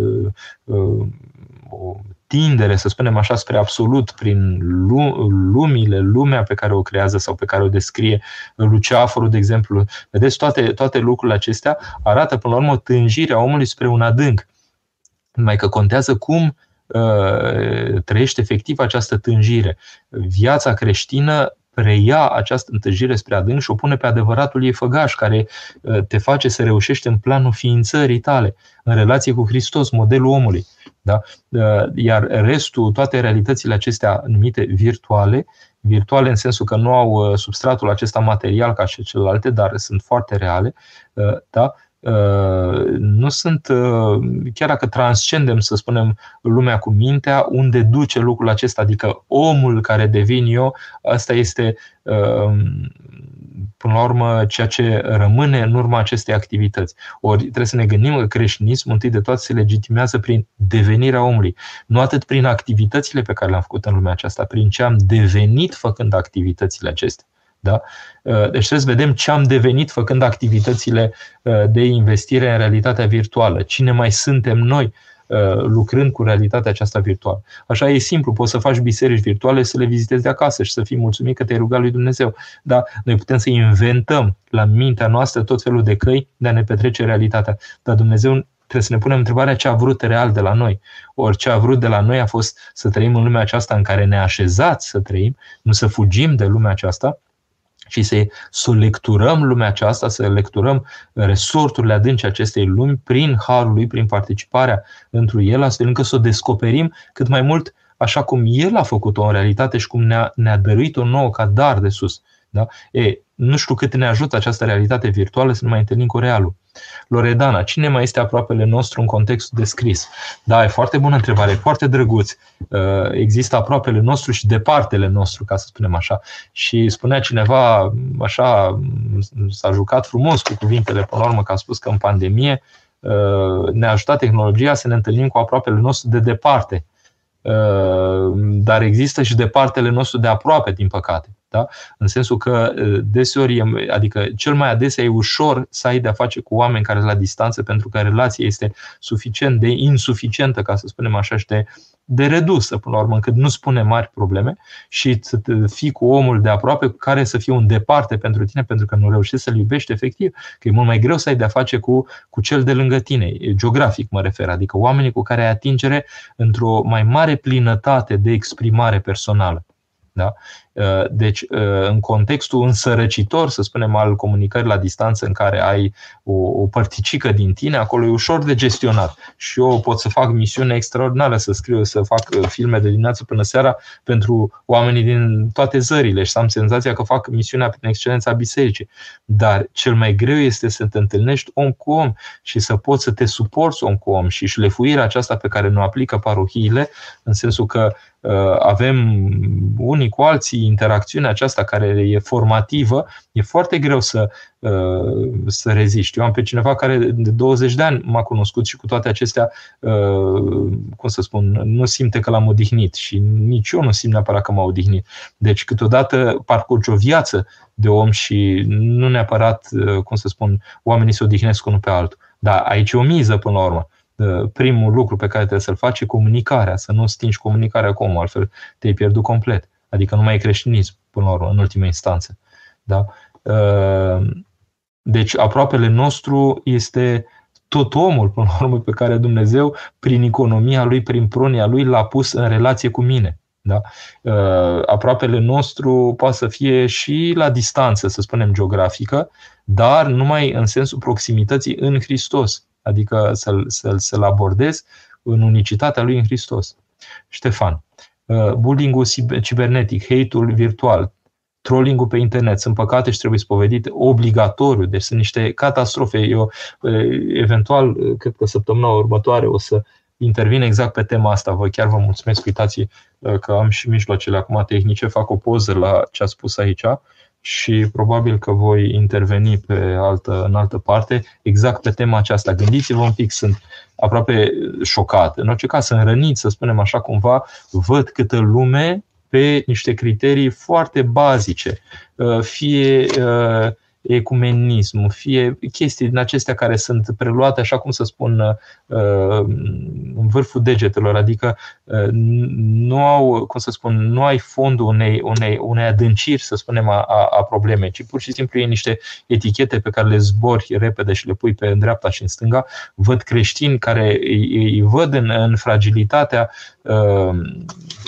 o tindere, să spunem așa, spre absolut prin lumile, lumea pe care o creează sau pe care o descrie Luceafărul, de exemplu. Vedeți, toate, toate lucrurile acestea arată, până la urmă, tânjirea omului spre un adânc. Numai că contează cum uh, trăiește efectiv această tânjire. Viața creștină preia această întâlnire spre adânc și o pune pe adevăratul ei făgaș, care uh, te face să reușești în planul ființării tale, în relație cu Hristos, modelul omului. Da? Uh, iar restul, toate realitățile acestea numite virtuale, virtuale în sensul că nu au uh, substratul acesta material ca și celelalte, dar sunt foarte reale, da? Nu sunt, chiar dacă transcendem, să spunem, lumea cu mintea, unde duce lucrul acesta, adică omul care devin eu, asta este până la urmă, ceea ce rămâne în urma acestei activități. Ori trebuie să ne gândim că creștinismul întâi de toate se legitimează prin devenirea omului, nu atât prin activitățile pe care le-am făcut în lumea aceasta, prin ce am devenit făcând activitățile acestea. Da? Uh, deci trebuie să vedem ce am devenit făcând activitățile uh, de investire în realitatea virtuală. Cine mai suntem noi lucrând cu realitatea aceasta virtuală. Așa e simplu, poți să faci biserici virtuale, să le vizitezi de acasă și să fii mulțumit că te-ai rugat lui Dumnezeu. Dar noi putem să inventăm la mintea noastră tot felul de căi de a ne petrece realitatea. Dar Dumnezeu trebuie să ne punem întrebarea ce a vrut real de la noi. Ori ce a vrut de la noi a fost să trăim în lumea aceasta în care ne așezați să trăim, nu să fugim de lumea aceasta, și să, să lecturăm lumea aceasta, să lecturăm resorturile adânci acestei lumi prin harul lui, prin participarea într el, astfel încât să o descoperim cât mai mult așa cum el a făcut-o în realitate și cum ne-a, ne-a dăruit-o nouă ca dar de sus. Da? E, nu știu cât ne ajută această realitate virtuală să ne mai întâlnim cu realul. Loredana, cine mai este aproapele nostru în contextul descris? Da, e foarte bună întrebare, foarte drăguț. Uh, există aproapele nostru și departele nostru, ca să spunem așa. Și spunea cineva, așa, s-a jucat frumos cu cuvintele, până la urmă, că a spus că în pandemie uh, ne-a ajutat tehnologia să ne întâlnim cu aproapele nostru de departe. Uh, dar există și departele nostru de aproape, din păcate. Da? În sensul că deseori, adică cel mai adesea e ușor să ai de-a face cu oameni care sunt la distanță pentru că relația este suficient de insuficientă, ca să spunem așa, și de de redusă, până la urmă, încât nu spune mari probleme și să fii cu omul de aproape care să fie un departe pentru tine, pentru că nu reușești să-l iubești efectiv, că e mult mai greu să ai de-a face cu, cu cel de lângă tine, geografic mă refer, adică oamenii cu care ai atingere într-o mai mare plinătate de exprimare personală. Da? Uh, deci, uh, în contextul însărăcitor, să spunem, al comunicării la distanță în care ai o, o părticică din tine, acolo e ușor de gestionat. Și eu pot să fac misiune extraordinară, să scriu, să fac uh, filme de dimineață până seara pentru oamenii din toate zările și să am senzația că fac misiunea prin excelența bisericii. Dar cel mai greu este să te întâlnești om cu om și să poți să te suporți om cu om și șlefuirea aceasta pe care nu aplică parohiile, în sensul că avem unii cu alții interacțiunea aceasta care e formativă, e foarte greu să, uh, să reziști. Eu am pe cineva care de 20 de ani m-a cunoscut și cu toate acestea, uh, cum să spun, nu simte că l-am odihnit și nici eu nu simt neapărat că m-a odihnit. Deci câteodată parcurgi o viață de om și nu neapărat, uh, cum să spun, oamenii se odihnesc unul pe altul. Dar aici e o miză până la urmă primul lucru pe care trebuie să-l faci e comunicarea, să nu stingi comunicarea cu omul, altfel te-ai pierdut complet. Adică nu mai e creștinism, până la urmă, în ultima instanță. Da? Uh, deci aproapele nostru este tot omul, până la urmă, pe care Dumnezeu, prin economia lui, prin pronia lui, l-a pus în relație cu mine. Da? Uh, aproapele nostru poate să fie și la distanță, să spunem, geografică, dar numai în sensul proximității în Hristos, adică să-l, să-l, să-l abordez în unicitatea lui în Hristos. Ștefan. Uh, bullying-ul cibernetic, hate-ul virtual, trolling-ul pe internet sunt păcate și trebuie spovedite obligatoriu, deci sunt niște catastrofe. Eu, uh, eventual, uh, cred că săptămâna următoare o să intervin exact pe tema asta. Vă chiar vă mulțumesc, uitați că am și mijloacele acum tehnice, fac o poză la ce a spus aici și probabil că voi interveni pe altă, în altă parte exact pe tema aceasta. Gândiți-vă un pic, sunt aproape șocat. În orice caz, sunt rănit, să spunem așa cumva, văd câtă lume pe niște criterii foarte bazice. Uh, fie uh, ecumenism, fie chestii din acestea care sunt preluate, așa cum să spun, uh, în vârful degetelor, adică uh, nu au, cum să spun, nu ai fondul unei, unei, unei adânciri, să spunem, a, a problemei, ci pur și simplu e niște etichete pe care le zbori repede și le pui pe în dreapta și în stânga. Văd creștini care îi, îi văd în, în fragilitatea uh,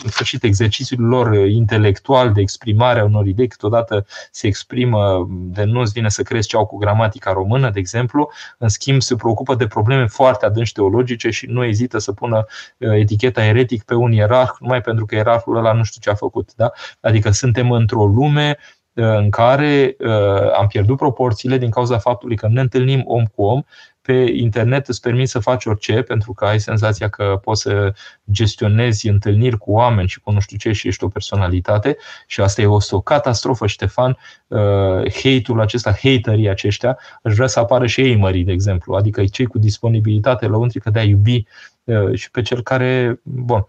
în sfârșit exercițiul lor intelectual de exprimare a unor idei, câteodată se exprimă de nu nu-ți vine să crezi ce au cu gramatica română, de exemplu, în schimb se preocupă de probleme foarte adânci teologice și nu ezită să pună uh, eticheta eretic pe un ierarh, numai pentru că ierarhul ăla nu știu ce a făcut. Da? Adică suntem într-o lume uh, în care uh, am pierdut proporțiile din cauza faptului că ne întâlnim om cu om. Pe internet îți permiți să faci orice pentru că ai senzația că poți să gestionezi întâlniri cu oameni și cu nu știu ce și ești o personalitate. Și asta e o, o catastrofă, Ștefan. Uh, hate-ul acesta, haterii aceștia, aș vrea să apară și ei mări, de exemplu, adică cei cu disponibilitate lăuntrică de a iubi uh, și pe cel care, bun,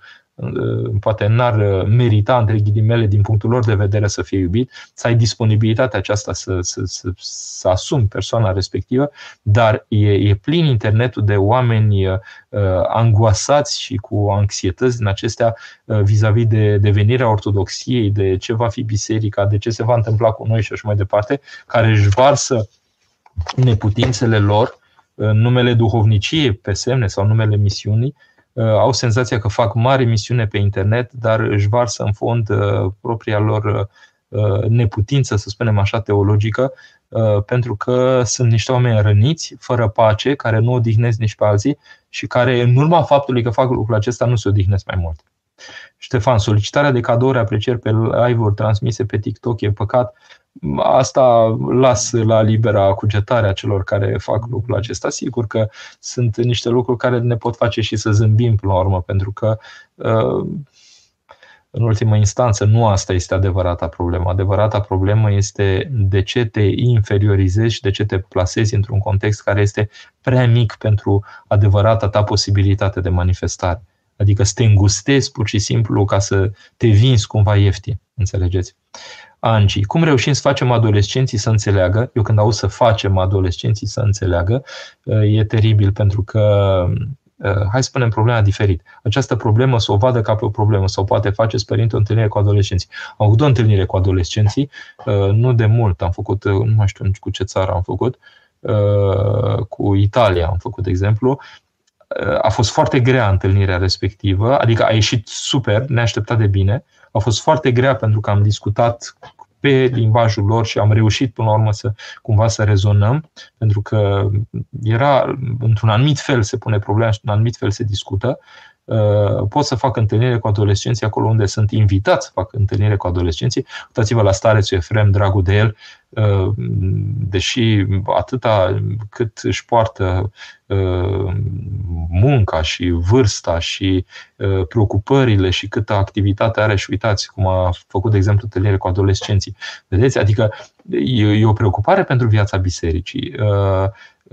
poate n-ar merita, între ghilimele, din punctul lor de vedere să fie iubit, să ai disponibilitatea aceasta să, să, să, să asumi persoana respectivă, dar e, e plin internetul de oameni uh, angoasați și cu anxietăți din acestea uh, vis-a-vis de devenirea ortodoxiei, de ce va fi biserica, de ce se va întâmpla cu noi și așa mai departe, care își varsă neputințele lor în numele duhovniciei pe semne sau numele misiunii, uh, au senzația că fac mari misiune pe internet, dar își varsă în fond uh, propria lor uh, neputință, să spunem așa, teologică, pentru că sunt niște oameni răniți, fără pace, care nu odihnesc nici pe alții și care, în urma faptului că fac lucrul acesta, nu se odihnesc mai mult. Ștefan, solicitarea de cadouri, aprecieri pe live-uri transmise pe TikTok e păcat asta las la libera cugetare a celor care fac lucrul acesta. Sigur că sunt niște lucruri care ne pot face și să zâmbim până la urmă, pentru că uh, în ultimă instanță, nu asta este adevărata problemă. Adevărata problemă este de ce te inferiorizezi și de ce te plasezi într-un context care este prea mic pentru adevărata ta posibilitate de manifestare. Adică să te îngustezi pur și simplu ca să te vinzi cumva ieftin. Înțelegeți? Angie. Cum reușim să facem adolescenții să înțeleagă? Eu când aud să facem adolescenții să înțeleagă, e teribil pentru că hai să spunem problema diferit. Această problemă să o vadă ca pe o problemă sau poate face părinte o întâlnire cu adolescenții. Am avut o întâlnire cu adolescenții, nu de mult, am făcut, nu mai știu nici cu ce țară am făcut, cu Italia am făcut, de exemplu, a fost foarte grea întâlnirea respectivă, adică a ieșit super, neașteptat de bine, a fost foarte grea pentru că am discutat pe limbajul lor și am reușit până la urmă să cumva să rezonăm, pentru că era într-un anumit fel se pune problema și într-un anumit fel se discută. Uh, pot să fac întâlnire cu adolescenții acolo unde sunt invitat să fac întâlnire cu adolescenții. Uitați-vă la starețul Efrem, dragul de el, uh, deși atâta cât își poartă uh, munca și vârsta și preocupările și câtă activitate are și uitați cum a făcut, de exemplu, întâlnire cu adolescenții. Vedeți? Adică e o preocupare pentru viața bisericii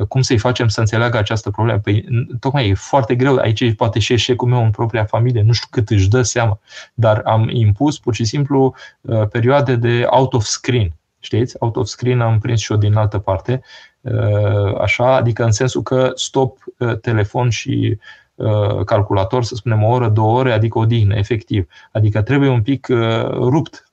cum să-i facem să înțeleagă această problemă? Păi, tocmai e foarte greu, aici poate și eșecul meu în propria familie, nu știu cât își dă seama, dar am impus pur și simplu uh, perioade de out of screen. Știți? Out of screen am prins și eu din altă parte, uh, așa, adică în sensul că stop uh, telefon și calculator, să spunem o oră, două ore, adică odihnă, efectiv. Adică trebuie un pic rupt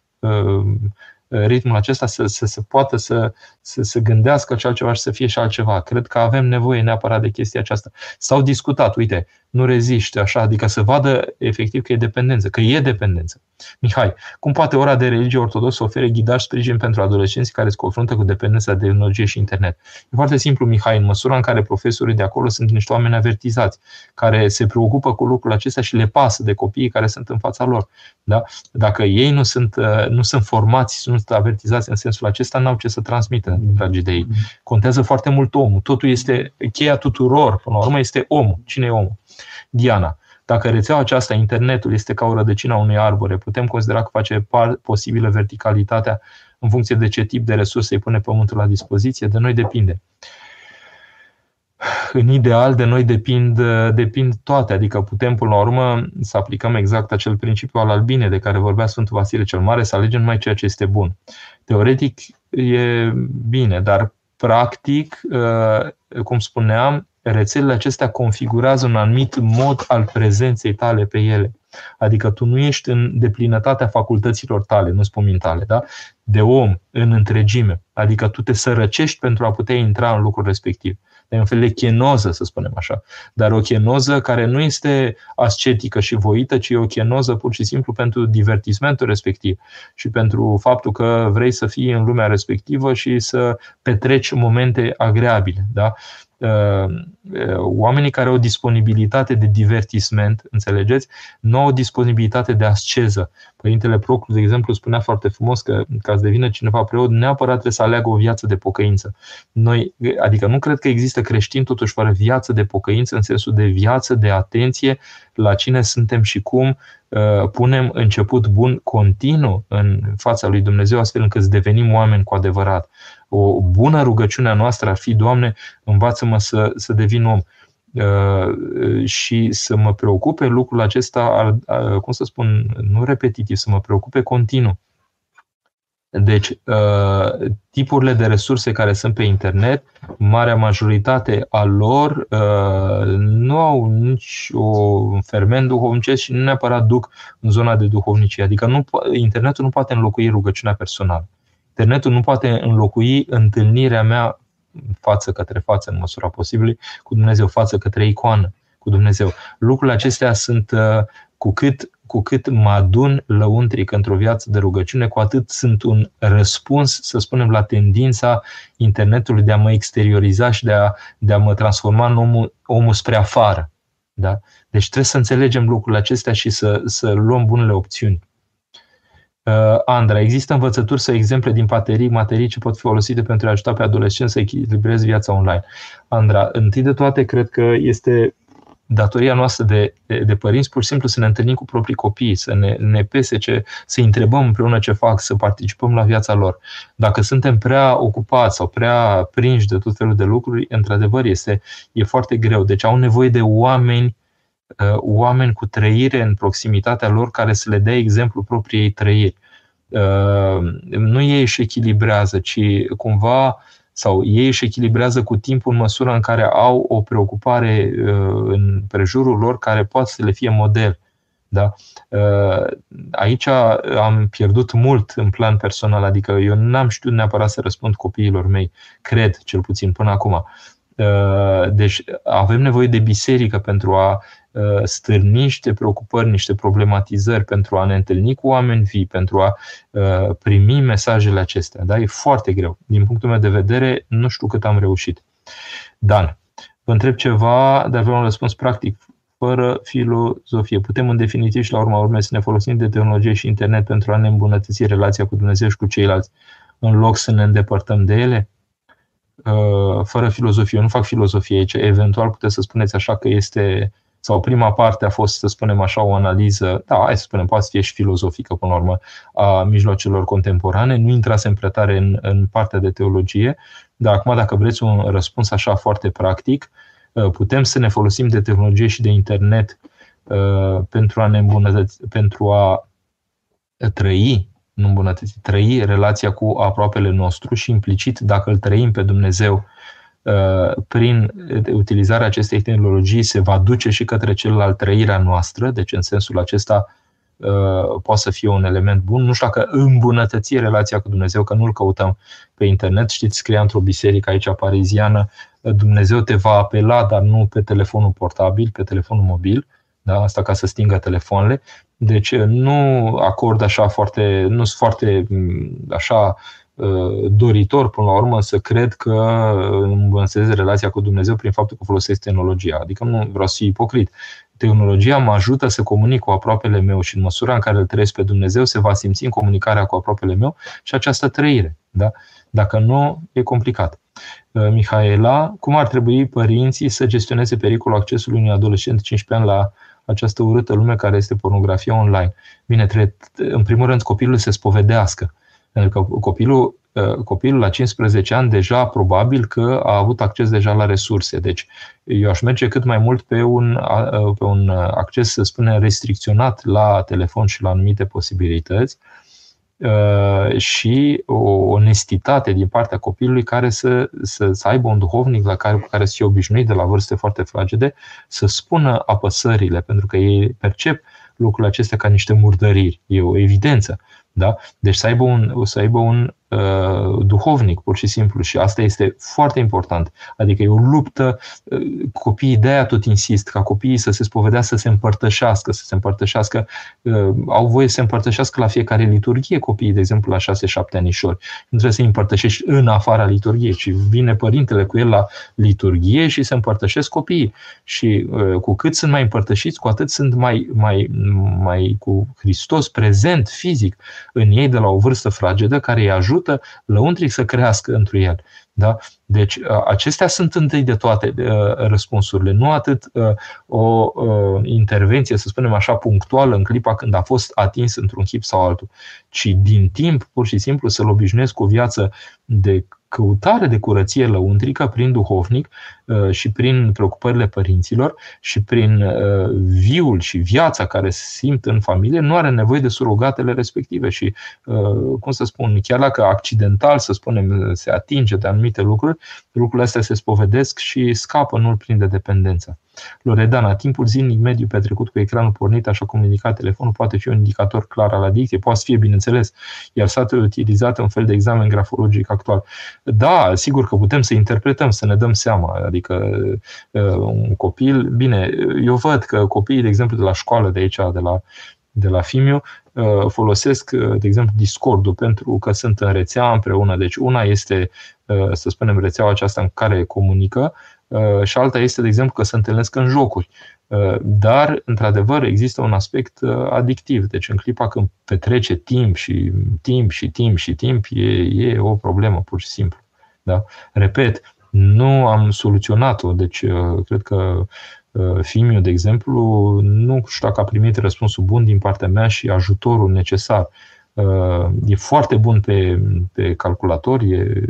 ritmul acesta să, să se poată să, să, să gândească ce altceva și să fie și altceva. Cred că avem nevoie neapărat de chestia aceasta. S-au discutat, uite, nu reziște așa, adică să vadă efectiv că e dependență, că e dependență. Mihai, cum poate ora de religie ortodoxă să ofere ghidaj sprijin pentru adolescenți care se confruntă cu dependența de tehnologie și internet? E foarte simplu, Mihai, în măsura în care profesorii de acolo sunt niște oameni avertizați, care se preocupă cu lucrul acesta și le pasă de copiii care sunt în fața lor. Da? Dacă ei nu sunt, uh, nu sunt formați, nu sunt avertizați în sensul acesta, n-au ce să transmită, dragii de ei. Contează foarte mult omul. Totul este cheia tuturor, până la urmă, este omul. Cine e omul? Diana. Dacă rețeaua aceasta, internetul, este ca o rădăcină a unui arbore, putem considera că face par posibilă verticalitatea în funcție de ce tip de resurse îi pune Pământul la dispoziție? De noi depinde. În ideal, de noi depind, depind toate, adică putem până la urmă să aplicăm exact acel principiu al albine de care vorbea Sfântul Vasile cel Mare, să alegem numai ceea ce este bun. Teoretic e bine, dar practic, cum spuneam, rețelele acestea configurează un anumit mod al prezenței tale pe ele. Adică tu nu ești în deplinătatea facultăților tale, nu spun mentale, da? de om în întregime. Adică tu te sărăcești pentru a putea intra în lucrul respectiv. E un fel de chenoză, să spunem așa. Dar o chenoză care nu este ascetică și voită, ci e o chenoză pur și simplu pentru divertismentul respectiv și pentru faptul că vrei să fii în lumea respectivă și să petreci momente agreabile. Da? Uh, uh, oamenii care au disponibilitate de divertisment, înțelegeți, nu au disponibilitate de asceză. Părintele Proclu, de exemplu, spunea foarte frumos că ca să devină cineva preot, neapărat trebuie să aleagă o viață de pocăință. Noi, adică nu cred că există creștini totuși fără viață de pocăință, în sensul de viață, de atenție la cine suntem și cum uh, punem început bun continuu în fața lui Dumnezeu, astfel încât să devenim oameni cu adevărat. O bună rugăciune a noastră ar fi, Doamne, învață-mă să, să devin om. și să mă preocupe lucrul acesta, cum să spun, nu repetitiv, să mă preocupe continuu. Deci, uh, tipurile de resurse care sunt pe internet, marea majoritate a lor uh, nu au nici un ferment duhovnicesc și nu neapărat duc în zona de duhovnicie. Adică nu, internetul nu poate înlocui rugăciunea personală. Internetul nu poate înlocui întâlnirea mea față către față, în măsura posibilă, cu Dumnezeu, față către icoană, cu Dumnezeu. Lucrurile acestea sunt uh, cu cât cu cât mă adun lăuntric într-o viață de rugăciune, cu atât sunt un răspuns, să spunem, la tendința internetului de a mă exterioriza și de a, de a mă transforma în omul, omul spre afară. Da? Deci trebuie să înțelegem lucrurile acestea și să, să luăm bunele opțiuni. Uh, Andra, există învățături sau exemple din paterii, materii ce pot fi folosite pentru a ajuta pe adolescenți să echilibreze viața online? Andra, întâi de toate, cred că este datoria noastră de, de, de părinți pur și simplu să ne întâlnim cu proprii copii, să ne, ne pese ce, să întrebăm împreună ce fac, să participăm la viața lor. Dacă suntem prea ocupați sau prea prinși de tot felul de lucruri, într-adevăr este, e foarte greu. Deci au nevoie de oameni uh, oameni cu trăire în proximitatea lor care să le dea exemplu propriei trăiri. Uh, nu ei își echilibrează, ci cumva sau ei își echilibrează cu timpul în măsura în care au o preocupare uh, în prejurul lor care poate să le fie model. Da? Uh, aici am pierdut mult în plan personal, adică eu n-am știut neapărat să răspund copiilor mei, cred, cel puțin până acum. Uh, deci avem nevoie de biserică pentru a Uh, stârni niște preocupări, niște problematizări pentru a ne întâlni cu oameni vii, pentru a uh, primi mesajele acestea. Da? E foarte greu. Din punctul meu de vedere, nu știu cât am reușit. Dan, vă întreb ceva, dar vreau un răspuns practic, fără filozofie. Putem în definitiv și la urma urmei să ne folosim de tehnologie și internet pentru a ne îmbunătăți relația cu Dumnezeu și cu ceilalți, în loc să ne îndepărtăm de ele? Uh, fără filozofie. Eu nu fac filozofie aici. Eventual puteți să spuneți așa că este sau prima parte a fost, să spunem așa, o analiză, da, hai să spunem, poate să fie și filozofică până la urmă, a mijloacelor contemporane, nu intrase în pretare în, în partea de teologie, dar acum dacă vreți un răspuns așa foarte practic, uh, putem să ne folosim de tehnologie și de internet uh, pentru a ne îmbunătăți, pentru a trăi, nu îmbunătăți, trăi relația cu aproapele nostru și implicit, dacă îl trăim pe Dumnezeu Uh, prin utilizarea acestei tehnologii se va duce și către celălalt trăirea noastră, deci în sensul acesta uh, poate să fie un element bun. Nu știu dacă îmbunătăți relația cu Dumnezeu, că nu-l căutăm pe internet. Știți, scria într-o biserică aici pariziană, Dumnezeu te va apela, dar nu pe telefonul portabil, pe telefonul mobil. Da? Asta ca să stingă telefoanele. Deci nu acord așa foarte, nu sunt foarte mm, așa Uh, doritor până la urmă să cred că îmbunătățesc relația cu Dumnezeu prin faptul că folosesc tehnologia. Adică nu vreau să fiu ipocrit. Tehnologia mă ajută să comunic cu aproapele meu și în măsura în care îl trăiesc pe Dumnezeu se va simți în comunicarea cu aproapele meu și această trăire. Da? Dacă nu, e complicat. Uh, Mihaela, cum ar trebui părinții să gestioneze pericolul accesului unui adolescent 15 ani la această urâtă lume care este pornografia online? Bine, trebuie, în primul rând, copilul să spovedească pentru că copilul, ă, copilul la 15 ani deja probabil că a avut acces deja la resurse. Deci eu aș merge cât mai mult pe un, ă, pe un acces, să spunem, restricționat la telefon și la anumite posibilități ă, și o onestitate din partea copilului care să, să, să aibă un duhovnic la care, cu care să fie obișnuit de la vârste foarte fragede, să spună apăsările, pentru că ei percep lucrurile acestea ca niște murdăriri. E o evidență. Da? Deci să aibă un, să aibă un uh, duhovnic, pur și simplu. Și asta este foarte important. Adică e o luptă. Uh, copiii de aia tot insist ca copiii să se spovedească, să se împărtășească, să se împărtășească. Uh, au voie să se împărtășească la fiecare liturghie copiii, de exemplu, la 6-7 anișori. Nu trebuie să îi împărtășești în afara liturghiei, ci vine părintele cu el la liturghie și se împărtășesc copiii. Și uh, cu cât sunt mai împărtășiți, cu atât sunt mai, mai, mai cu Hristos prezent fizic în ei de la o vârstă fragedă care îi ajută lăuntric să crească întru el. Da? Deci acestea sunt întâi de toate răspunsurile, nu atât o intervenție, să spunem așa, punctuală în clipa când a fost atins într-un chip sau altul, ci din timp, pur și simplu, să-l obișnuiesc cu o viață de căutare de curăție lăuntrică prin duhovnic uh, și prin preocupările părinților și prin uh, viul și viața care se simt în familie, nu are nevoie de surogatele respective și, uh, cum să spun, chiar dacă accidental, să spunem, se atinge de anumite lucruri, lucrurile astea se spovedesc și scapă, nu-l prinde dependența. Loredana, timpul zilnic mediu petrecut cu ecranul pornit, așa cum indica telefonul, poate fi un indicator clar al adicției, poate fi, bineînțeles, iar satul utilizat în fel de examen grafologic actual. Da, sigur că putem să interpretăm, să ne dăm seama, adică uh, un copil, bine, eu văd că copiii, de exemplu, de la școală de aici, de la de la Fimiu, uh, folosesc, uh, de exemplu, Discord-ul pentru că sunt în rețea împreună. Deci una este, să spunem, rețeaua aceasta în care comunică Uh, și alta este, de exemplu, că se întâlnesc în jocuri. Uh, dar, într-adevăr, există un aspect uh, adictiv. Deci, în clipa când petrece timp și timp și timp și timp, e, e o problemă, pur și simplu. Da? Repet, nu am soluționat-o. Deci, cred că Fimiu, de exemplu, nu știu dacă a primit răspunsul bun din partea mea și ajutorul necesar e foarte bun pe, pe calculator, e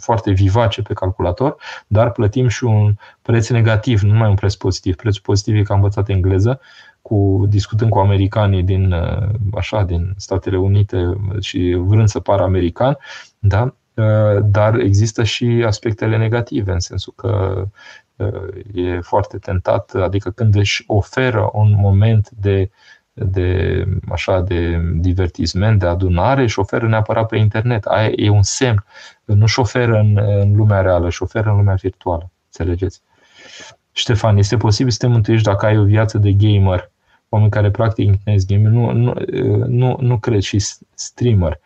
foarte vivace pe calculator, dar plătim și un preț negativ, nu mai un preț pozitiv. Prețul pozitiv e că am învățat engleză, cu, discutând cu americanii din, așa, din Statele Unite și vrând să pară american, da? Dar există și aspectele negative, în sensul că e foarte tentat, adică când își oferă un moment de de, așa, de divertisment, de adunare și oferă neapărat pe internet. Aia e un semn. Nu și oferă în, în lumea reală, și oferă în lumea virtuală. Înțelegeți? Ștefan, este posibil să te mântuiești dacă ai o viață de gamer, oameni care practic internet gaming, nu, nu, nu, nu cred, și streamer.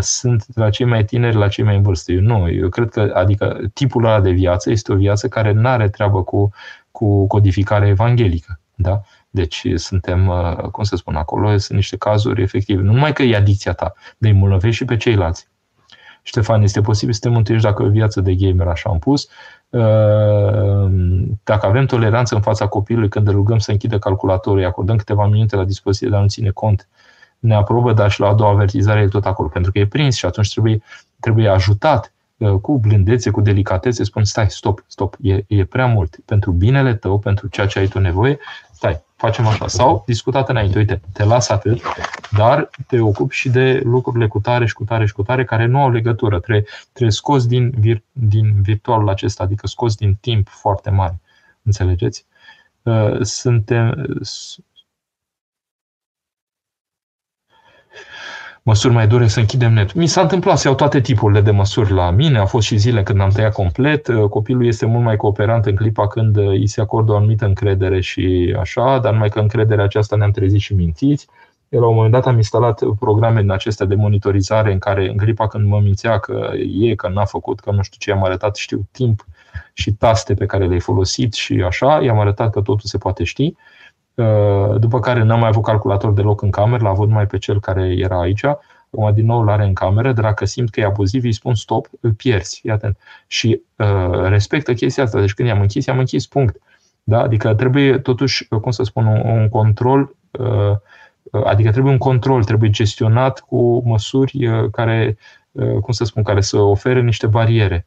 Sunt la cei mai tineri, la cei mai în vârstă. Eu nu, eu cred că, adică tipul ăla de viață este o viață care nu are treabă cu, cu codificarea evanghelică. Da? Deci suntem, uh, cum să spun, acolo sunt niște cazuri efective. Nu numai că e adicția ta, de îi îmbolnăvești și pe ceilalți. Ștefan, este posibil să te mântuiești dacă e o viață de gamer, așa am pus. Uh, dacă avem toleranță în fața copilului când îl rugăm să închidă calculatorul, îi acordăm câteva minute la dispoziție, dar nu ține cont, ne aprobă, dar și la a doua avertizare e tot acolo, pentru că e prins și atunci trebuie, trebuie ajutat uh, cu blândețe, cu delicatețe, spun stai, stop, stop, e, e prea mult. Pentru binele tău, pentru ceea ce ai tu nevoie, stai, facem așa. Sau discutat înainte, uite, te las atât, dar te ocupi și de lucrurile cu tare și cu tare și cu tare care nu au legătură. Trebuie, trebuie scos din, vir, din virtualul acesta, adică scos din timp foarte mare. Înțelegeți? Uh, suntem, măsuri mai dure să închidem netul. Mi s-a întâmplat să iau toate tipurile de măsuri la mine, au fost și zile când am tăiat complet, uh, copilul este mult mai cooperant în clipa când uh, îi se acordă o anumită încredere și așa, dar numai că încrederea aceasta ne-am trezit și mințiți. Eu la un moment dat am instalat programe din acestea de monitorizare în care în clipa când mă mințea că e, că n-a făcut, că nu știu ce, am arătat, știu, timp și taste pe care le-ai folosit și așa, i-am arătat că totul se poate ști Uh, după care n-am mai avut calculator deloc în cameră, l-a avut mai pe cel care era aici, acum din nou îl are în cameră, dar dacă simt că e abuziv, îi spun stop, îl pierzi, fii atent. Și uh, respectă chestia asta, deci când i-am închis, i-am închis, punct. Da? Adică trebuie totuși, cum să spun, un, un control, uh, adică trebuie un control, trebuie gestionat cu măsuri uh, care, uh, cum să spun, care să ofere niște bariere.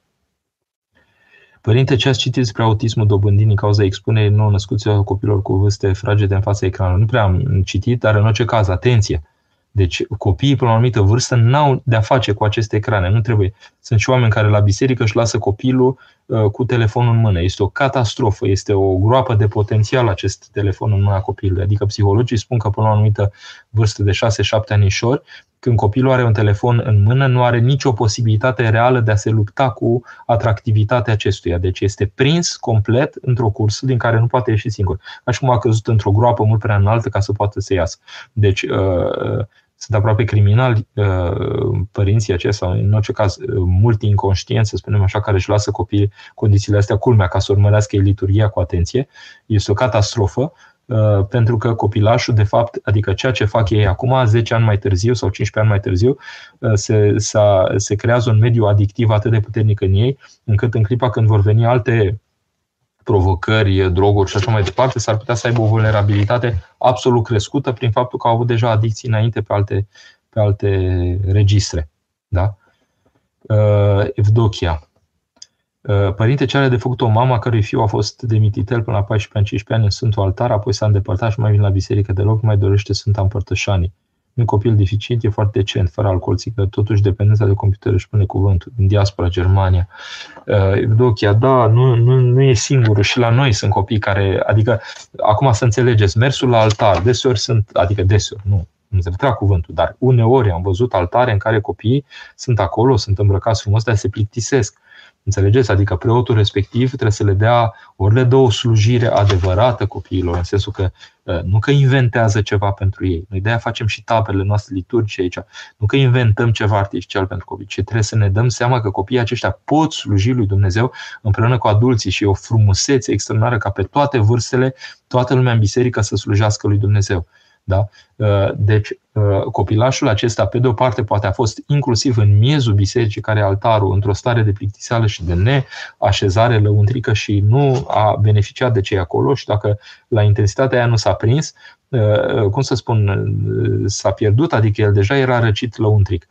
Părinte, ce ați citit despre autismul dobândit din cauza expunerii nou născuților copilor cu vârste fragede în fața ecranului? Nu prea am citit, dar în orice caz, atenție! Deci copiii până la o anumită vârstă n-au de-a face cu aceste ecrane, nu trebuie. Sunt și oameni care la biserică își lasă copilul uh, cu telefonul în mână. Este o catastrofă, este o groapă de potențial acest telefon în mâna copilului. Adică psihologii spun că până la o anumită vârstă de 6-7 anișori, când copilul are un telefon în mână, nu are nicio posibilitate reală de a se lupta cu atractivitatea acestuia. Deci este prins complet într-o cursă din care nu poate ieși singur. Așa cum a căzut într-o groapă mult prea înaltă ca să poată să iasă. Deci uh, sunt aproape criminali uh, părinții aceia sau în orice caz uh, multi inconștienți, să spunem așa, care își lasă copiii condițiile astea culmea ca să urmărească ei liturgia cu atenție. Este o catastrofă Uh, pentru că copilașul, de fapt, adică ceea ce fac ei acum, 10 ani mai târziu sau 15 ani mai târziu, uh, se, se creează un mediu adictiv atât de puternic în ei, încât în clipa când vor veni alte provocări, droguri și așa mai departe, s-ar putea să aibă o vulnerabilitate absolut crescută prin faptul că au avut deja adicții înainte pe alte, pe alte registre. Da? Evdochia. Părinte, ce are de făcut o mamă cărui fiu a fost de mititel până la 14 ani, 15 ani în Sfântul Altar, apoi s-a îndepărtat și mai vine la biserică deloc, nu mai dorește Sfânta Împărtășanii. Un copil deficient e foarte decent, fără alcool, țică, totuși dependența de computer își pune cuvântul. În diaspora, Germania. Evdochia, da, nu, nu, nu e singurul. Și la noi sunt copii care, adică, acum să înțelegeți, mersul la altar, deseori sunt, adică deseori, nu, nu se retrag cuvântul, dar uneori am văzut altare în care copiii sunt acolo, sunt îmbrăcați frumos, dar se plictisesc. Înțelegeți? Adică preotul respectiv trebuie să le dea, ori le dă o slujire adevărată copiilor, în sensul că ă, nu că inventează ceva pentru ei. Noi de-aia facem și tabele noastre liturgice aici. Nu că inventăm ceva artificial pentru copii, ci trebuie să ne dăm seama că copiii aceștia pot sluji lui Dumnezeu împreună cu adulții și e o frumusețe extraordinară ca pe toate vârstele, toată lumea în biserică să slujească lui Dumnezeu. Da? Uh, deci, uh, copilașul acesta, pe de o parte, poate a fost inclusiv în miezul bisericii care e altarul, într-o stare de plictiseală și de neașezare lăuntrică și nu a beneficiat de cei acolo și dacă la intensitatea aia nu s-a prins, uh, cum să spun, s-a pierdut, adică el deja era răcit lăuntric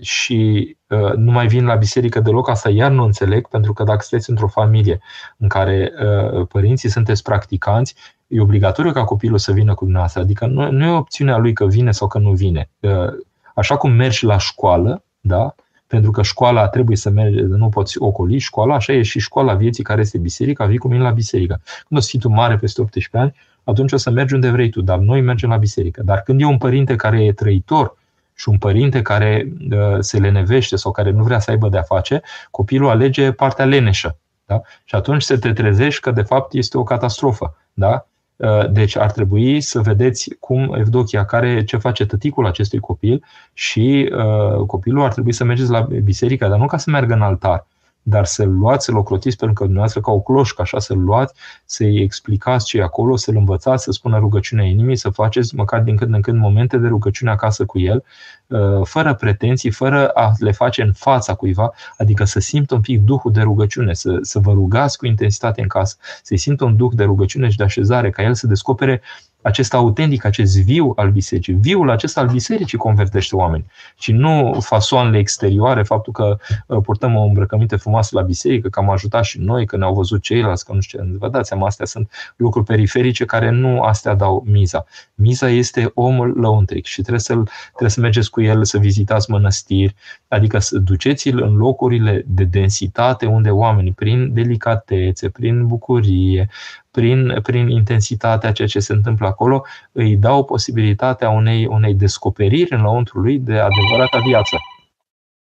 și uh, nu mai vin la biserică deloc, asta iar nu înțeleg, pentru că dacă sunteți într-o familie în care uh, părinții sunteți practicanți, e obligatoriu ca copilul să vină cu dumneavoastră. Adică nu, nu e opțiunea lui că vine sau că nu vine. Uh, așa cum mergi la școală, da? pentru că școala trebuie să mergi, nu poți ocoli școala, așa e și școala vieții care este biserica, vii cu mine la biserică. Când o să fii tu mare peste 18 ani, atunci o să mergi unde vrei tu, dar noi mergem la biserică. Dar când e un părinte care e trăitor, și un părinte care uh, se lenevește sau care nu vrea să aibă de-a face, copilul alege partea leneșă. Da? Și atunci se te trezești că de fapt este o catastrofă. Da? Uh, deci ar trebui să vedeți cum Evdochia, care ce face tăticul acestui copil și uh, copilul ar trebui să mergeți la biserică, dar nu ca să meargă în altar, dar să-l luați, să-l ocrotiți pentru că dumneavoastră ca o cloșcă, așa să-l luați, să-i explicați ce e acolo, să-l învățați, să spună rugăciunea inimii, să faceți măcar din când în când momente de rugăciune acasă cu el, uh, fără pretenții, fără a le face în fața cuiva, adică să simtă un pic duhul de rugăciune, să, să vă rugați cu intensitate în casă, să-i simtă un duh de rugăciune și de așezare, ca el să descopere acest autentic, acest viu al bisericii. Viul acesta al bisericii convertește oameni și nu fasoanele exterioare, faptul că uh, purtăm o îmbrăcăminte frumoasă la biserică, că am ajutat și noi, că ne-au văzut ceilalți, că nu știu ce. Vă dați seama, astea sunt lucruri periferice care nu astea dau miza. Miza este omul lăuntric și trebuie, să trebuie să mergeți cu el să vizitați mănăstiri, adică să duceți-l în locurile de densitate unde oamenii, prin delicatețe, prin bucurie, prin, prin intensitatea ceea ce se întâmplă acolo, îi dau posibilitatea unei, unei descoperiri în lăuntru lui de adevărata viață.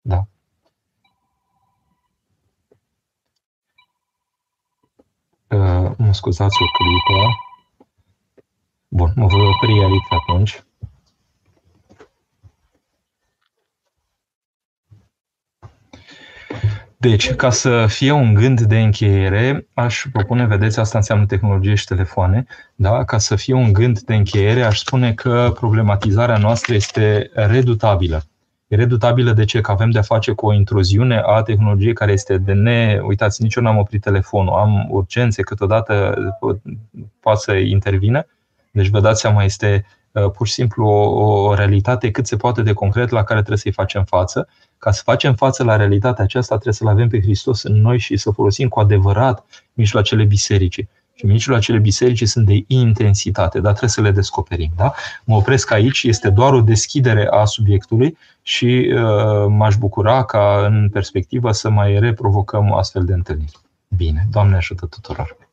Da. Uh, mă scuzați o clipă. Bun, mă voi opri aici atunci. Deci, ca să fie un gând de încheiere, aș propune, vedeți, asta înseamnă tehnologie și telefoane, da? ca să fie un gând de încheiere, aș spune că problematizarea noastră este redutabilă. E redutabilă de ce? Că avem de-a face cu o intruziune a tehnologiei care este de ne... Uitați, nici eu n-am oprit telefonul, am urgențe, câteodată poate să intervină. Deci vă dați seama, este Uh, pur și simplu o, o realitate cât se poate de concret la care trebuie să-i facem față. Ca să facem față la realitatea aceasta, trebuie să-L avem pe Hristos în noi și să folosim cu adevărat mijloacele bisericii. Și mijloacele bisericii sunt de intensitate, dar trebuie să le descoperim. Da? Mă opresc aici, este doar o deschidere a subiectului și uh, m-aș bucura ca în perspectivă să mai reprovocăm astfel de întâlniri. Bine, Doamne ajută tuturor!